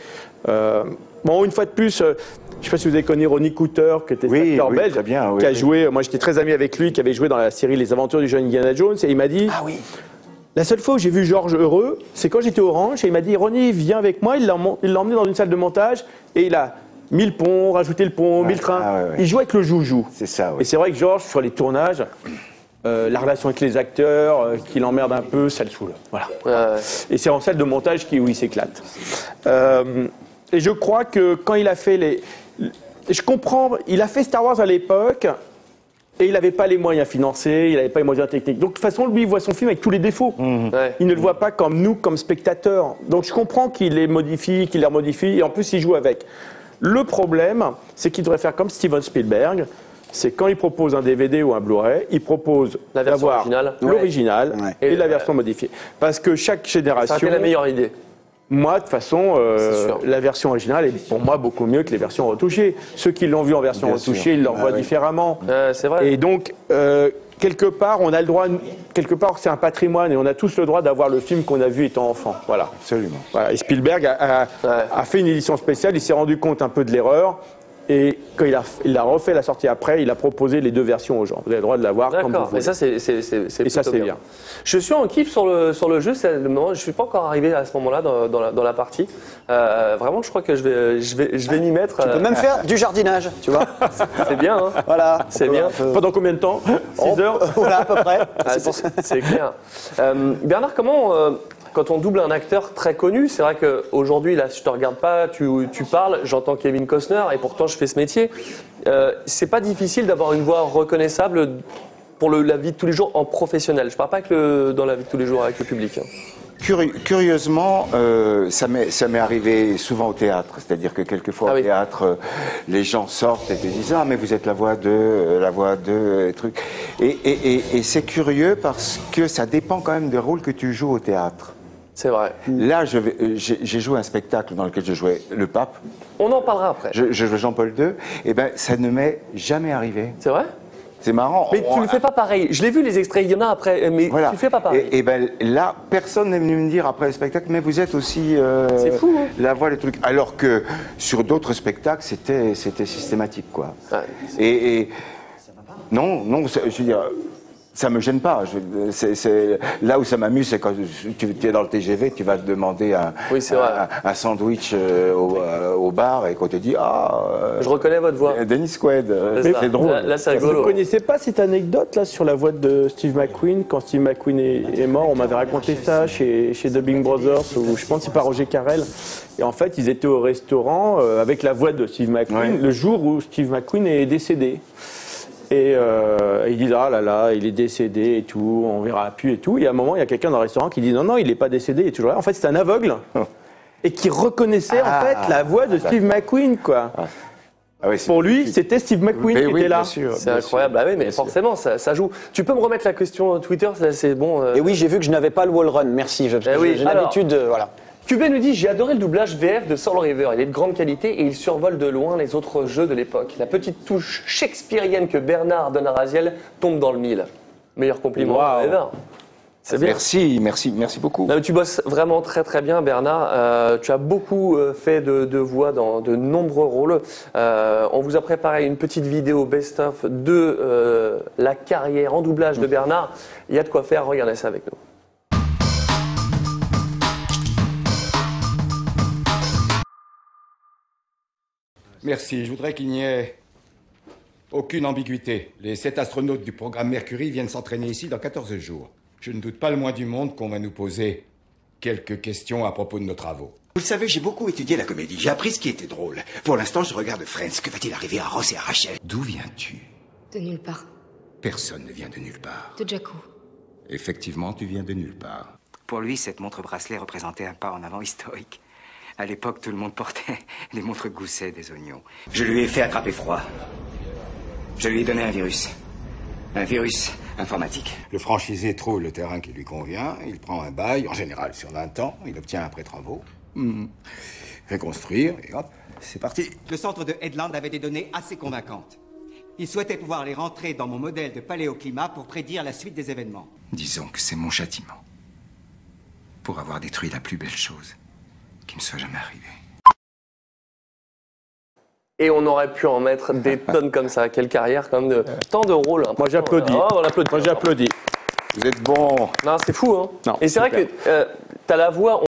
Euh, bon, une fois de plus, euh, je ne sais pas si vous avez connu Ronnie Cooter, qui était Oui, acteur oui, belge, très bien, oui, qui a oui. joué. Moi, j'étais très ami avec lui, qui avait joué dans la série Les Aventures du jeune Indiana Jones, et il m'a dit. Ah oui. La seule fois où j'ai vu Georges heureux, c'est quand j'étais orange et il m'a dit Ronnie, viens avec moi. Il l'a emmené dans une salle de montage et il a mis le pont, rajouté le pont, mis le train. ah ouais, ouais. Il jouait avec le joujou. C'est ça, Et c'est vrai que Georges, sur les tournages, euh, la relation avec les acteurs, euh, qui l'emmerde un peu, ça le saoule. Voilà. Et c'est en salle de montage qui, où il s'éclate. Euh, et je crois que quand il a fait les. Je comprends, il a fait Star Wars à l'époque. Et il n'avait pas les moyens financiers, il n'avait pas les moyens techniques. Donc de toute façon, lui, il voit son film avec tous les défauts. ouais. Il ne le voit pas comme nous, comme spectateurs. Donc je comprends qu'il les modifie, qu'il les remodifie, et en plus il joue avec. Le problème, c'est qu'il devrait faire comme Steven Spielberg. C'est quand il propose un DVD ou un Blu-ray, il propose La version d'avoir originale. l'original Ouais. et, Et, la euh, version modifiée. Parce que chaque Ça a génération, été la meilleure idée. Moi de toute façon, euh, la version originale est pour moi beaucoup mieux que les versions retouchées. Ceux qui l'ont vu en version Bien retouchée, sûr. ils le Ah voient oui. différemment. Euh, c'est vrai. Et donc, euh, quelque part, on a le droit, quelque part, c'est un patrimoine et on a tous le droit d'avoir le film qu'on a vu étant enfant. Voilà. Absolument. Voilà. Et Spielberg a, a- Ouais. a fait une édition spéciale, il s'est rendu compte un peu de l'erreur Et quand il a, il a refait la sortie après, il a proposé les deux versions aux gens. Vous avez le droit de l'avoir comme vous voulez. et ça c'est c'est bien. Je suis en kiff sur le, sur le jeu, le moment, je suis pas encore arrivé à ce moment-là dans, dans la, dans la partie. Euh, vraiment, je crois que je vais, je vais, je vais m'y mettre. Tu peux euh, même faire du jardinage, tu vois. C'est bien, hein Voilà. C'est bien. Peu- Pendant combien de temps? 6 heures? Voilà, à peu près. Ah, c'est clair. Euh, Bernard, comment, euh, quand on double un acteur très connu, c'est vrai qu'aujourd'hui, là, je te regarde pas, tu, tu parles, j'entends Kevin Costner, et pourtant je fais ce métier. Euh, c'est pas difficile d'avoir une voix reconnaissable pour le- la vie de tous les jours en professionnel. Je parle pas que le- dans la vie de tous les jours avec le public. hein. Curi- curieusement, euh, ça m'est arrivé souvent au théâtre, c'est-à-dire que quelquefois Ah au théâtre, euh, les gens sortent et te disent ah mais vous êtes la voix de euh, la voix de truc. Et, et, et, et c'est curieux parce que ça dépend quand même des rôles que tu joues au théâtre. C'est vrai. Là, euh, j'ai joué un spectacle dans lequel je jouais le pape, On en parlera après. je, je jouais Jean-Paul II, et ben ça ne m'est jamais arrivé. C'est vrai? C'est marrant. Mais tu On- le fais pas pareil. Je l'ai vu les extraits, il y en a après, mais Voilà. tu le fais pas pareil. Et, et ben là, personne n'est venu me dire après le spectacle, mais vous êtes aussi euh, C'est fou, hein. la voix des trucs. Alors que sur d'autres spectacles, c'était c'était systématique, quoi. Ouais. Et, et- non, non, je veux dire. Ça me gêne pas. Je- là où ça m'amuse, c'est quand tu, tu es dans le TGV, tu vas te demander un, Oui, c'est vrai. un, un sandwich euh, au, euh, au bar et qu'on te dit Ah, euh, Je reconnais votre voix. Dennis Quaid, C'est drôle. Là, là, c'est Vous ne connaissez pas cette anecdote là sur la voix de Steve McQueen? Quand Steve McQueen est, est mort, on m'avait raconté ça chez, chez Dubbing Brothers, ou je pense que c'est pas Roger Carrel. Et en fait, ils étaient au restaurant euh, avec la voix de Steve McQueen Ouais. le jour où Steve McQueen est décédé. Et euh, ils disent ah là là, il est décédé et tout, on verra plus et tout. Et à un moment, il y a quelqu'un dans le restaurant qui dit non non, il n'est pas décédé, il est toujours là. En fait, c'est un aveugle et qui reconnaissait Ah. en fait la voix de Steve McQueen quoi. Ah oui, Pour lui, c'était Steve McQueen Mais qui oui, était là. bien sûr, C'est incroyable. sûr, Ah oui, mais forcément, ça, ça joue. Tu peux me remettre la question Twitter ça, C'est bon. euh, Et oui, j'ai vu que je n'avais pas le wall run. Merci. Eh J'ai alors. l'habitude, de- voilà. QB nous dit J'ai adoré le doublage VF de Soul River. Il est de grande qualité et il survole de loin les autres jeux de l'époque. La petite touche shakespearienne que Bernard donne à Raziel tombe dans le mille. Meilleur compliment Waouh. ever. C'est bien. Merci, merci, merci beaucoup. Non, tu bosses vraiment très très bien, Bernard. Euh, tu as beaucoup euh, fait de, de voix dans de nombreux rôles. Euh, on vous a préparé une petite vidéo best-of de la carrière en doublage de Bernard. Il y a de quoi faire, regardez ça avec nous. Merci. Je voudrais qu'il n'y ait aucune ambiguïté. Les sept astronautes du programme Mercury viennent s'entraîner ici dans 14 jours. Je ne doute pas le moins du monde qu'on va nous poser quelques questions à propos de nos travaux. Vous le savez, j'ai beaucoup étudié la comédie. J'ai appris ce qui était drôle. Pour l'instant, je regarde Friends. Que va-t-il arriver à Ross et à Rachel? D'où viens-tu? De nulle part. Personne ne vient de nulle part. De Jakku. Effectivement, tu viens de nulle part. Pour lui, cette montre bracelet représentait un pas en avant historique. À l'époque, tout le monde portait des montres gousset des oignons. Je lui ai fait attraper froid. Je lui ai donné un virus. Un virus informatique. Le franchisé trouve le terrain qui lui convient, il prend un bail, en général sur 20 ans, il obtient un pré-travaux, hmm, fait construire, et hop, c'est parti. Le centre de Headland avait des données assez convaincantes. Il souhaitait pouvoir les rentrer dans mon modèle de paléoclimat pour prédire la suite des événements. Disons que c'est mon châtiment. Pour avoir détruit la plus belle chose qui me soit jamais arrivée. Et on aurait pu en mettre des tonnes comme ça. Quelle carrière, quand même, de tant de rôles. Moi j'applaudis. Oh, on applaudit. Moi j'applaudis. Vous êtes bon. Non, c'est fou, hein. Non, Et c'est vrai que tu as la voix.